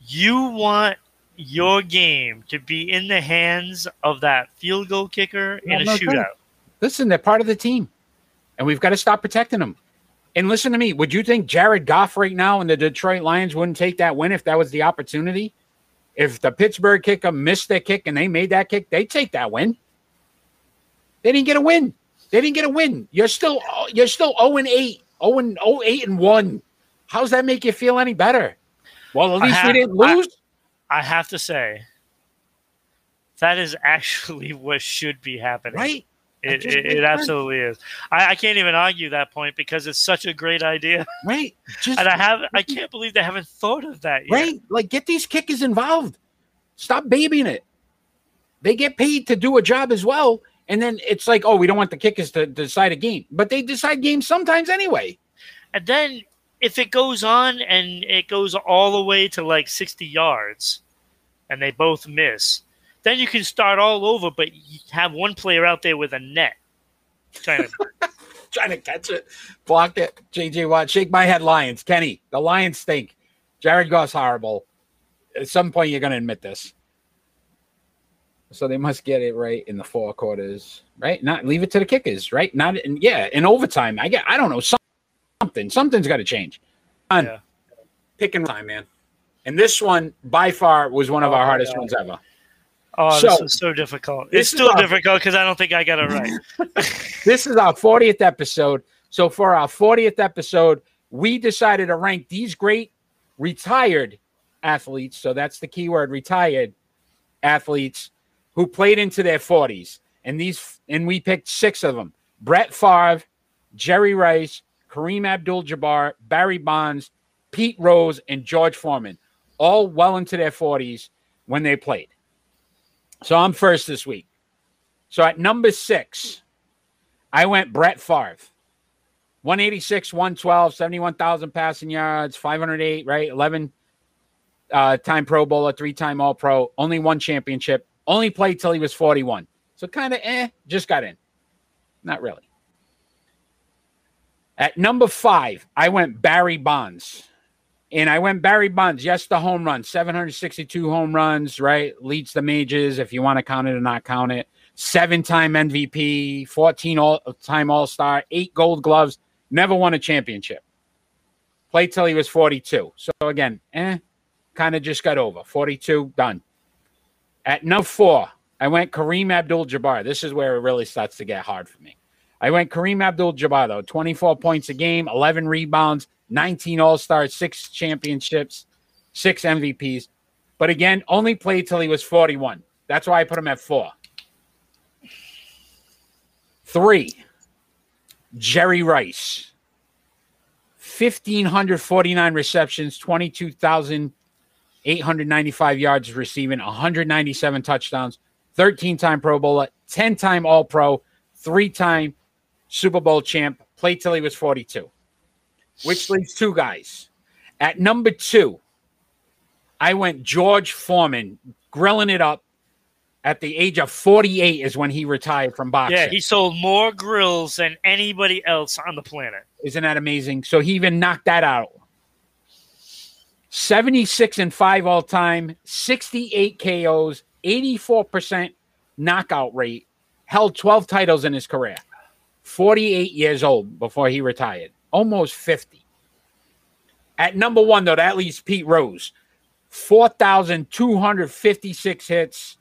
You want your game to be in the hands of that field goal kicker No, in a no, shootout. Listen, they're part of the team, and we've got to stop protecting them. And listen to me. Would you think Jared Goff right now and the Detroit Lions wouldn't take that win if that was the opportunity? If the Pittsburgh kicker uh, missed their kick and they made that kick, they'd take that win. They didn't get a win. They didn't get a win. You're still oh, you're still 0 and 8, 0 and 0, 8 and 1. How's that make you feel any better? Well, at least have- we didn't I- lose. I have to say, that is actually what should be happening. right? It, it, it absolutely is. I, I can't even argue that point because it's such a great idea, Right. Just and I have I can't believe they haven't thought of that yet. Right? Like get these kickers involved. Stop babying it. They get paid to do a job as well. And then it's like, oh, we don't want the kickers to decide a game. But they decide games sometimes anyway. And then if it goes on and it goes all the way to like sixty yards, and they both miss, then you can start all over, but you have one player out there with a net trying to Trying to catch it. Blocked it. JJ Watt. Shake my head, Lions. Kenny, the Lions stink. Jared Goff's horrible. At some point, you're going to admit this. So they must get it right in the four quarters, right? Not leave it to the kickers, right? Not in, yeah, in overtime. I get, I don't know, something, something's got to change. On Yeah. pick and time, man. And this one by far was one of Oh our hardest God. ones ever. Oh, So- this is so difficult. It's still our- difficult because I don't think I got it right. This is our 40th episode. So for our 40th episode, we decided to rank these great retired athletes. So that's the key word, retired athletes who played into their 40s. And these and we picked six of them. Brett Favre, Jerry Rice, Kareem Abdul-Jabbar, Barry Bonds, Pete Rose, and George Foreman, all well into their 40s when they played. So I'm first this week. So at number six, I went Brett Favre. 186, 112, 71,000 passing yards, 508, right? 11 uh, time Pro Bowler, three time All Pro, only one championship, only played till he was 41. So kind of eh, just got in. Not really. At number five, I went Barry Bonds. And I went Barry Bonds. Yes, the home run, 762 home runs, right? Leads the majors if you want to count it or not count it. Seven time MVP, 14 all time All Star, eight gold gloves, never won a championship. Played till he was 42. So again, eh, kind of just got over. 42, done. At number four, I went Kareem Abdul Jabbar. This is where it really starts to get hard for me. I went Kareem Abdul Jabbar, though 24 points a game, 11 rebounds, 19 All Stars, six championships, six MVPs. But again, only played till he was 41. That's why I put him at four. Three, Jerry Rice. 1,549 receptions, 22,895 yards receiving, 197 touchdowns, 13 time Pro Bowler, 10 time All Pro, three time Super Bowl champ, played till he was 42, which leaves two guys. At number two, I went George Foreman, grilling it up. At the age of 48 is when he retired from boxing. yeah, he sold more grills than anybody else on the planet. Isn't that amazing? So he even knocked that out. 76 and 5 all time, 68 KOs, 84% knockout rate, held 12 titles in his career. 48 years old before he retired, almost 50. At number one, though, that leaves Pete Rose. 4,256 hits.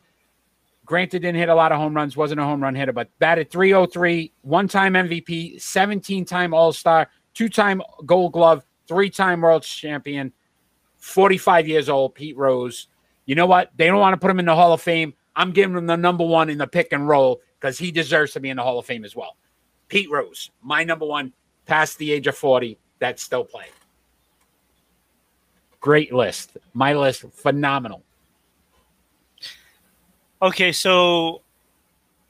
Granted, didn't hit a lot of home runs, wasn't a home run hitter, but batted 303, one time MVP, 17 time All Star, two time Gold Glove, three time World Champion, 45 years old, Pete Rose. You know what? They don't want to put him in the Hall of Fame. I'm giving him the number one in the pick and roll because he deserves to be in the Hall of Fame as well. Pete Rose, my number one, past the age of 40, that's still playing. Great list. My list, phenomenal. Okay, so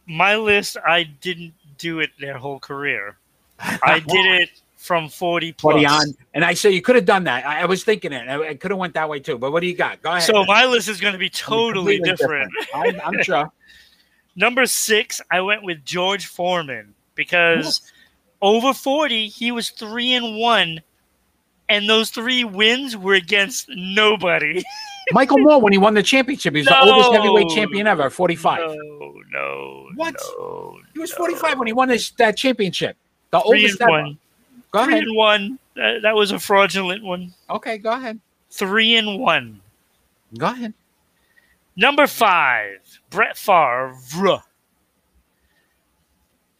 my list, I didn't do it their whole career. I did it from 40 plus. 40 on. And I say you could have done that. I, I was thinking it. I, I could have went that way too. But what do you got? Go ahead. So my list is going to be totally Completely different. I, I'm sure. Number six, I went with George Foreman because over 40, he was three and one, and those three wins were against nobody. Michael Moorer, when he won the championship, he was the oldest heavyweight champion ever, 45. No, no. What? No, He was no. 45 when he won this, that championship. The Three oldest ever. one. Go Three ahead. and one. That, that was a fraudulent one. Okay, go ahead. Three and one. Go ahead. Number five, Brett Favre.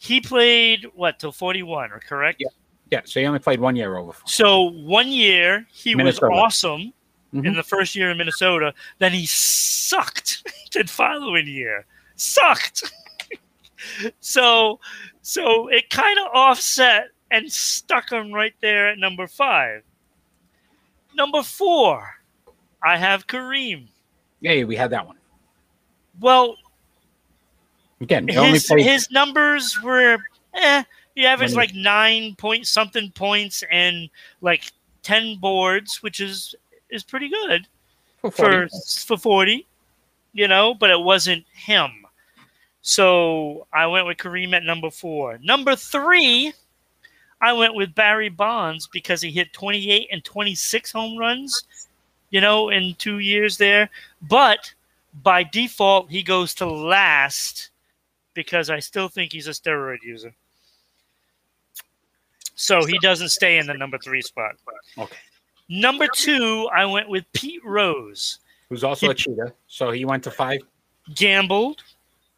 He played what till forty-one, or correct? Yeah. Yeah, so he only played one year over. So one year he Minnesota. was awesome in Mhm. the first year in Minnesota. Then he sucked the following year. Sucked. so so it kind of offset and stuck him right there at number five. Number four, I have Kareem. Yeah, we had that one. Well, Again, his, played. his numbers were eh. He averaged like nine point something points and like ten boards, which is is pretty good for for for forty, you know. But it wasn't him, so I went with Kareem at number four. Number three, I went with Barry Bonds because he hit twenty eight and twenty six home runs, you know, in two years there. But by default, he goes to last because I still think he's a steroid user. So he doesn't stay in the number three spot. Okay. Number two, I went with Pete Rose. Who's also a cheater. So he went to five. Gambled,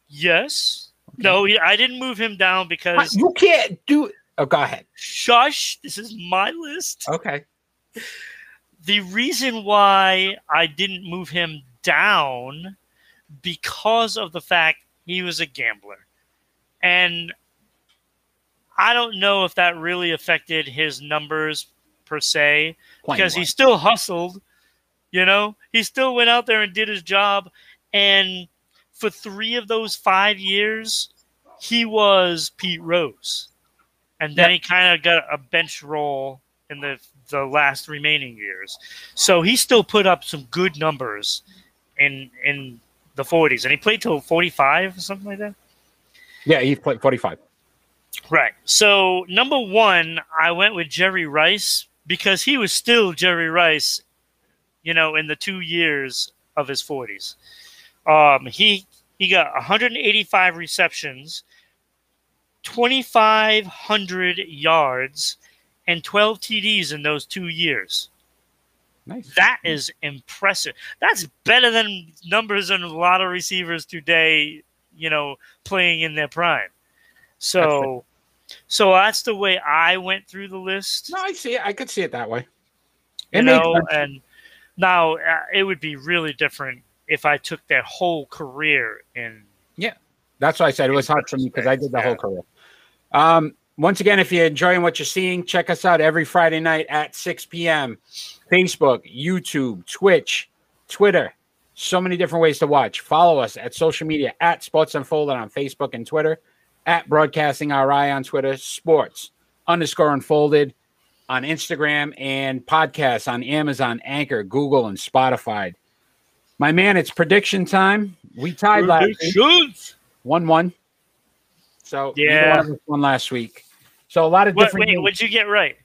yes. No, I didn't move him down because You can't do. Oh, go ahead. shush. This is my list. Okay. the reason why I didn't move him down because of the fact he was a gambler. And I don't know if that really affected his numbers per se because he still hustled, you know? He still went out there and did his job and for 3 of those 5 years he was Pete Rose. And then Yeah. he kind of got a bench role in the the last remaining years. So he still put up some good numbers in in the 40s, and he played till 45 or something like that. Yeah, he played 45. Right. So number one, I went with Jerry Rice because he was still Jerry Rice, you know, in the two years of his 40s. Um, he he got 185 receptions, 2,500 yards, and 12 TDs in those two years. Nice. That is impressive. That's better than numbers in a lot of receivers today, you know, playing in their prime. So so that's the way I went through the list. No, I see it. I could see it that way. You It made know, sense. and now uh, it would be really different if I took their whole career in Yeah. That's why I said it was hard for me because I did the whole career. Um, once again, if you're enjoying what you're seeing, check us out every Friday night at 6 p.m. Facebook, YouTube, Twitch, Twitter. So many different ways to watch. Follow us at social media at Sports Unfolded on Facebook and Twitter, at Broadcasting RI on Twitter, Sports underscore Unfolded on Instagram, and podcasts on Amazon, Anchor, Google, and Spotify. My man, it's prediction time. We tied last week one one. So Yeah. one of us won last week. So a lot of What, different. wait, what'd you get right?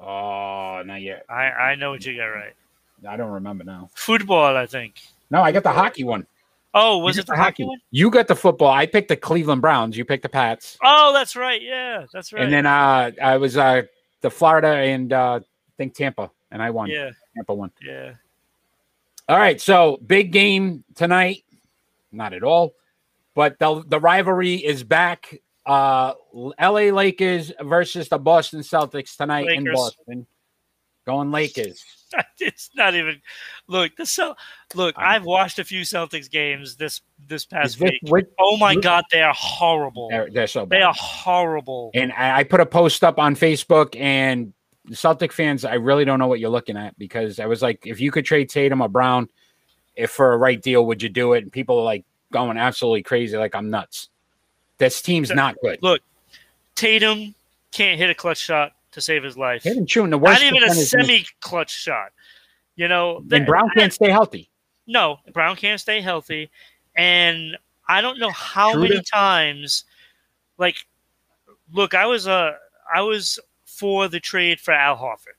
oh, not yet. I, I know what you got right. I don't remember now. Football, I think. No, I got the hockey one. Oh, was it got the hockey one? You got the football. I picked the Cleveland Browns. You picked the Pats. Oh, that's right. Yeah, that's right. And then uh, I was uh, the Florida and uh, I think Tampa, and I won. yeah, Tampa won. yeah. All right, so big game tonight. Not at all, but the the rivalry is back. Uh, L.A. Lakers versus the Boston Celtics tonight in Boston. Going Lakers. it's not even. Look, the Cel- look. I've watched a few Celtics games this this past this week. Oh my God, they are horrible. They're, they're so They are horrible. And I, I put a post up on Facebook, and Celtic fans, I really don't know what you're looking at because I was like, if you could trade Tatum or Brown, if for a right deal, would you do it? And people are like going absolutely crazy, like I'm nuts. This team's not good. Look, Tatum can't hit a clutch shot to save his life. Shooting the worst. Not even a percentage in the- semi-clutch shot. You know, And that- Brown can't stay healthy. No, Brown can't stay healthy, and I don't know how many times. Like, look, I was uh, I was for the trade for Al Horford,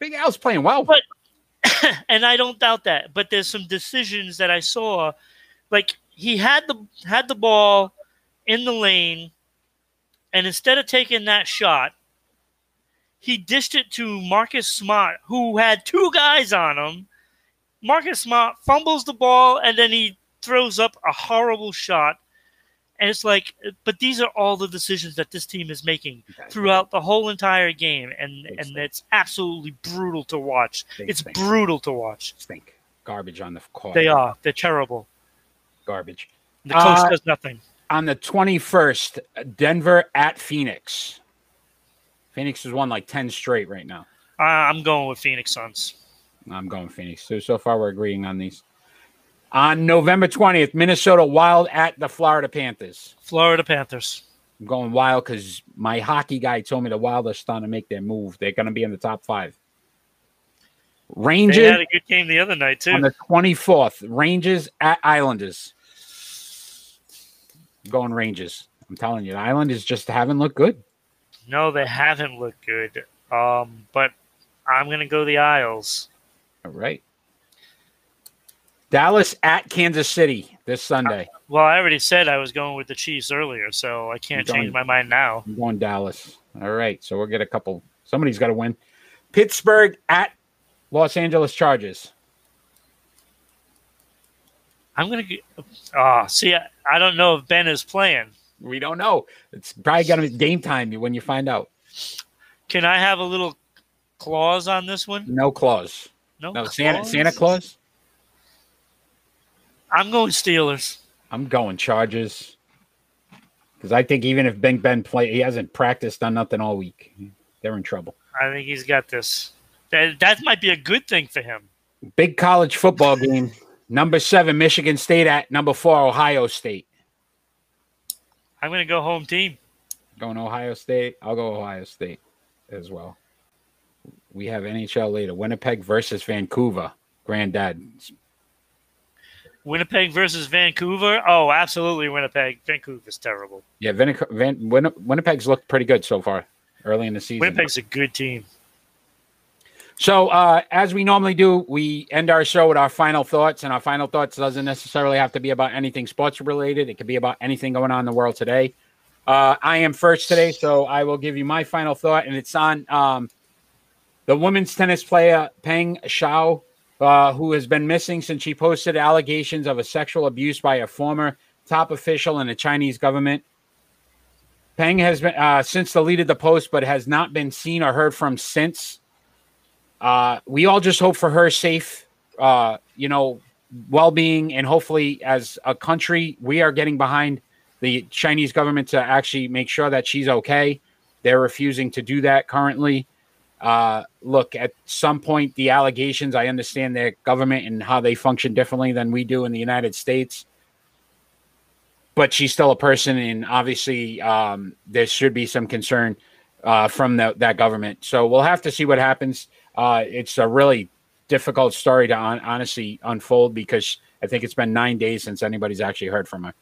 Big Al's playing well. But- and I don't doubt that. But there's some decisions that I saw, like he had the had the ball in the lane, and instead of taking that shot, he dished it to Marcus Smart, who had two guys on him. Marcus Smart fumbles the ball and then he throws up a horrible shot. And it's like, but these are all the decisions that this team is making throughout the whole entire game, and and it's absolutely brutal to watch. They It's stink. brutal to watch. stink. Garbage on the court. They are. They're terrible. garbage. The coach Uh, does nothing. On the 21st, Denver at Phoenix. Phoenix has won like 10 straight right now. Uh, I'm going with Phoenix Suns. I'm going Phoenix. So so far we're agreeing on these. On November 20th, Minnesota Wild at the Florida Panthers. Florida Panthers. I'm going Wild because my hockey guy told me the Wild are starting to make their move. They're going to be in the top five. They Rangers had a good game the other night too. on the 24th. Rangers at Islanders. Going Rangers. I'm telling you, the Islanders just haven't looked good. no, they haven't looked good. Um, but I'm gonna go the Isles. All right. Dallas at Kansas City this Sunday. Well, I already said I was going with the Chiefs earlier, so I can't going- change my mind now. I'm going Dallas. All right. So we'll get a couple. Somebody's got to win. Pittsburgh at Los Angeles Chargers. I'm gonna get. Ah, see, I, I don't know if Ben is playing. We don't know. It's probably going to be game time when you find out. Can I have a little clause on this one? No clause. No, No Santa clause? Santa Claus. I'm going Steelers. I'm going Chargers. Because I think even if Ben Ben play, he hasn't practiced on nothing all week. They're in trouble. I think he's got this. That that might be a good thing for him. Big college football game. Number seven, Michigan State at number four, Ohio State. I'm gonna go home team. Going Ohio State. I'll go Ohio State as well. We have NHL later. Winnipeg versus Vancouver. Granddad. Winnipeg versus Vancouver. Oh, absolutely, Winnipeg. Vancouver's terrible. Yeah, Van- Win- Winnipeg's looked pretty good so far early in the season. Winnipeg's a good team. So, uh, as we normally do, we end our show with our final thoughts, and our final thoughts doesn't necessarily have to be about anything sports related. It could be about anything going on in the world today. Uh, I am first today, so I will give you my final thought, and it's on um, the women's tennis player Peng Shuai, uh, who has been missing since she posted allegations of a sexual abuse by a former top official in the Chinese government. Peng has been uh, since deleted the post, but has not been seen or heard from since. Uh, we all just hope for her safe, uh, you know, well-being, and hopefully, as a country, we are getting behind the Chinese government to actually make sure that she's okay. They're refusing to do that currently. Uh, look, at some point, the allegations. I understand their government and how they function differently than we do in the United States, but she's still a person, and obviously, um, there should be some concern uh, from the, that government. So we'll have to see what happens. Uh, it's a really difficult story to on, honestly unfold because I think it's been nine days since anybody's actually heard from her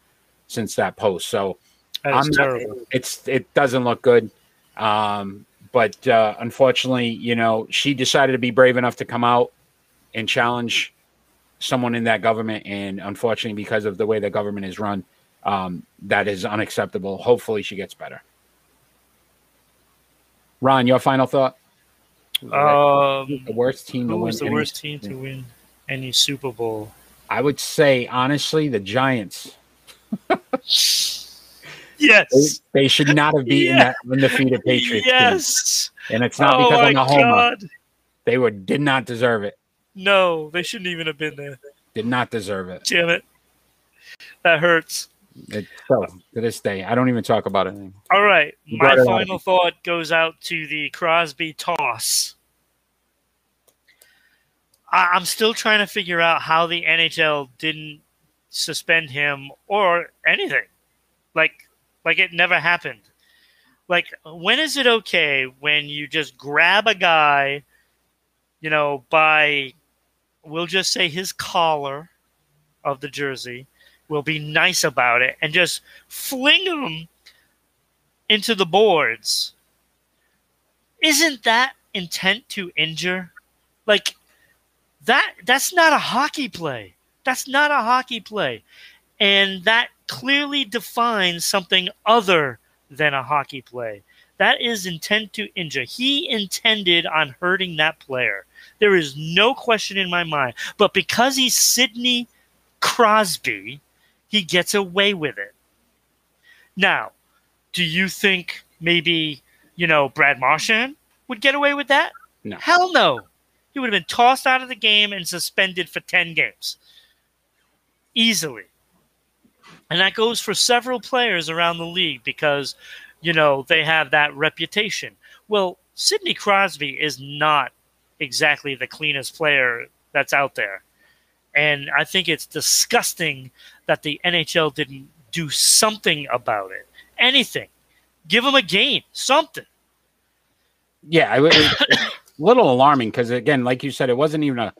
since that post. So That not- it's it doesn't look good. Um, but uh, unfortunately, you know, she decided to be brave enough to come out and challenge someone in that government, and unfortunately, because of the way the government is run, um, that is unacceptable. Hopefully, she gets better. Ron, your final thought? Um, the worst team to who win. was the any- worst team to win any Super Bowl? I would say honestly, the Giants. Yes. they should not have beaten Yeah. that undefeated Patriots team. Yes. and it's not oh because I'm a homer. God. They were did not deserve it. No, they shouldn't even have been there. Did not deserve it. Damn it. That hurts. It, so to this day, I don't even talk about it. All right. My brought it up. final thought goes out to the Crosby toss. I- I'm still trying to figure out how the NHL didn't suspend him or anything. Like, like it never happened. Like, when is it okay when you just grab a guy, you know, by, we'll just say his collar of the jersey, we'll be nice about it, and just fling him into the boards. Isn't that intent to injure? Like that that's not a hockey play. That's not a hockey play. And that clearly defines something other than a hockey play. That is intent to injure. He intended on hurting that player. There is no question in my mind. But because he's Sidney Crosby, he gets away with it. Now, do you think maybe, you know, Brad Marchand would get away with that? No. Hell no. He would have been tossed out of the game and suspended for 10 games. Easily. And that goes for several players around the league because, you know, they have that reputation. Well, Sidney Crosby is not exactly the cleanest player that's out there. And I think it's disgusting that the NHL didn't do something about it. Anything. Give them a game. Something. Yeah, it, was a little alarming because again, like you said, it wasn't even a.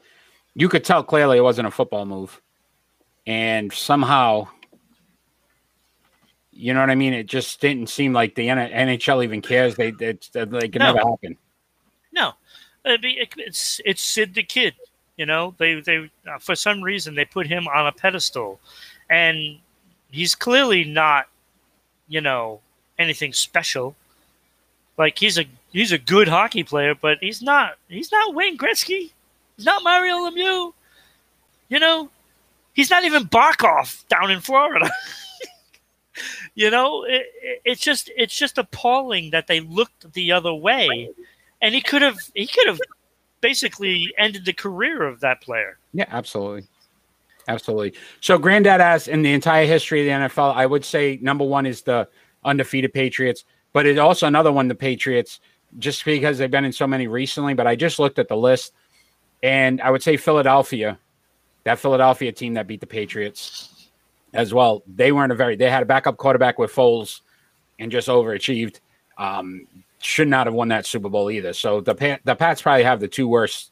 You could tell clearly it wasn't a football move, and somehow, you know what I mean. It just didn't seem like the N- NHL even cares. They it, like it No. never happened. No, It'd be- it- it's it's Sid the Kid. You know, they they uh, for some reason they put him on a pedestal, and he's clearly not, you know, anything special. Like he's a he's a good hockey player, but he's not he's not Wayne Gretzky. He's not Mario Lemieux. You know, he's not even Barkov down in Florida. you know, it, it, it's just it's just appalling that they looked the other way, and he could have he could have basically ended the career of that player. Yeah, absolutely. Absolutely. So, Granddad asks in the entire history of the NFL, I would say number one is the undefeated Patriots, but it's also another one, the Patriots, just because they've been in so many recently. But I just looked at the list, and I would say Philadelphia, that Philadelphia team that beat the Patriots as well. They weren't a very, they had a backup quarterback with Foles and just overachieved. Um, should not have won that Super Bowl either. So the Pat, the Pats probably have the two worst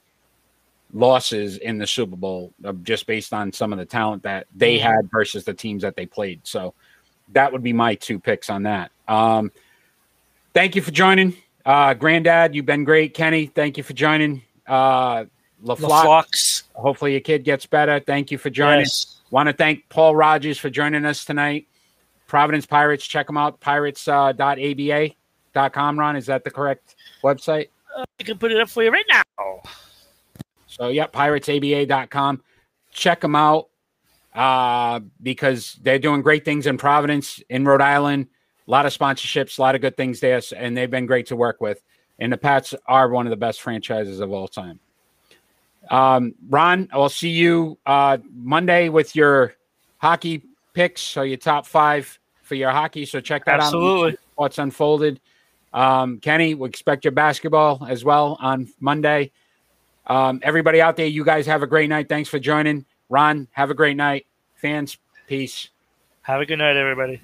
losses in the Super Bowl uh, just based on some of the talent that they had versus the teams that they played. So that would be my two picks on that. Um, thank you for joining. Uh, Granddad, you've been great. Kenny, thank you for joining. Uh, LaFlock, LaFlux. hopefully your kid gets better. Thank you for joining. Yes. Want to thank Paul Rogers for joining us tonight. Providence Pirates, check them out. Pirates.aba.com, Ron. Is that the correct website? I can put it up for you right now. So, yeah, piratesaba.com. Check them out uh, because they're doing great things in Providence, in Rhode Island. A lot of sponsorships, a lot of good things there, and they've been great to work with. And the Pats are one of the best franchises of all time. Um, Ron, I'll see you uh, Monday with your hockey picks. So, your top five for your hockey. So, check that out. Absolutely. What's unfolded. Um, Kenny, we expect your basketball as well on Monday. Um, everybody out there, you guys have a great night. Thanks for joining. Ron, have a great night. Fans, peace. Have a good night, everybody.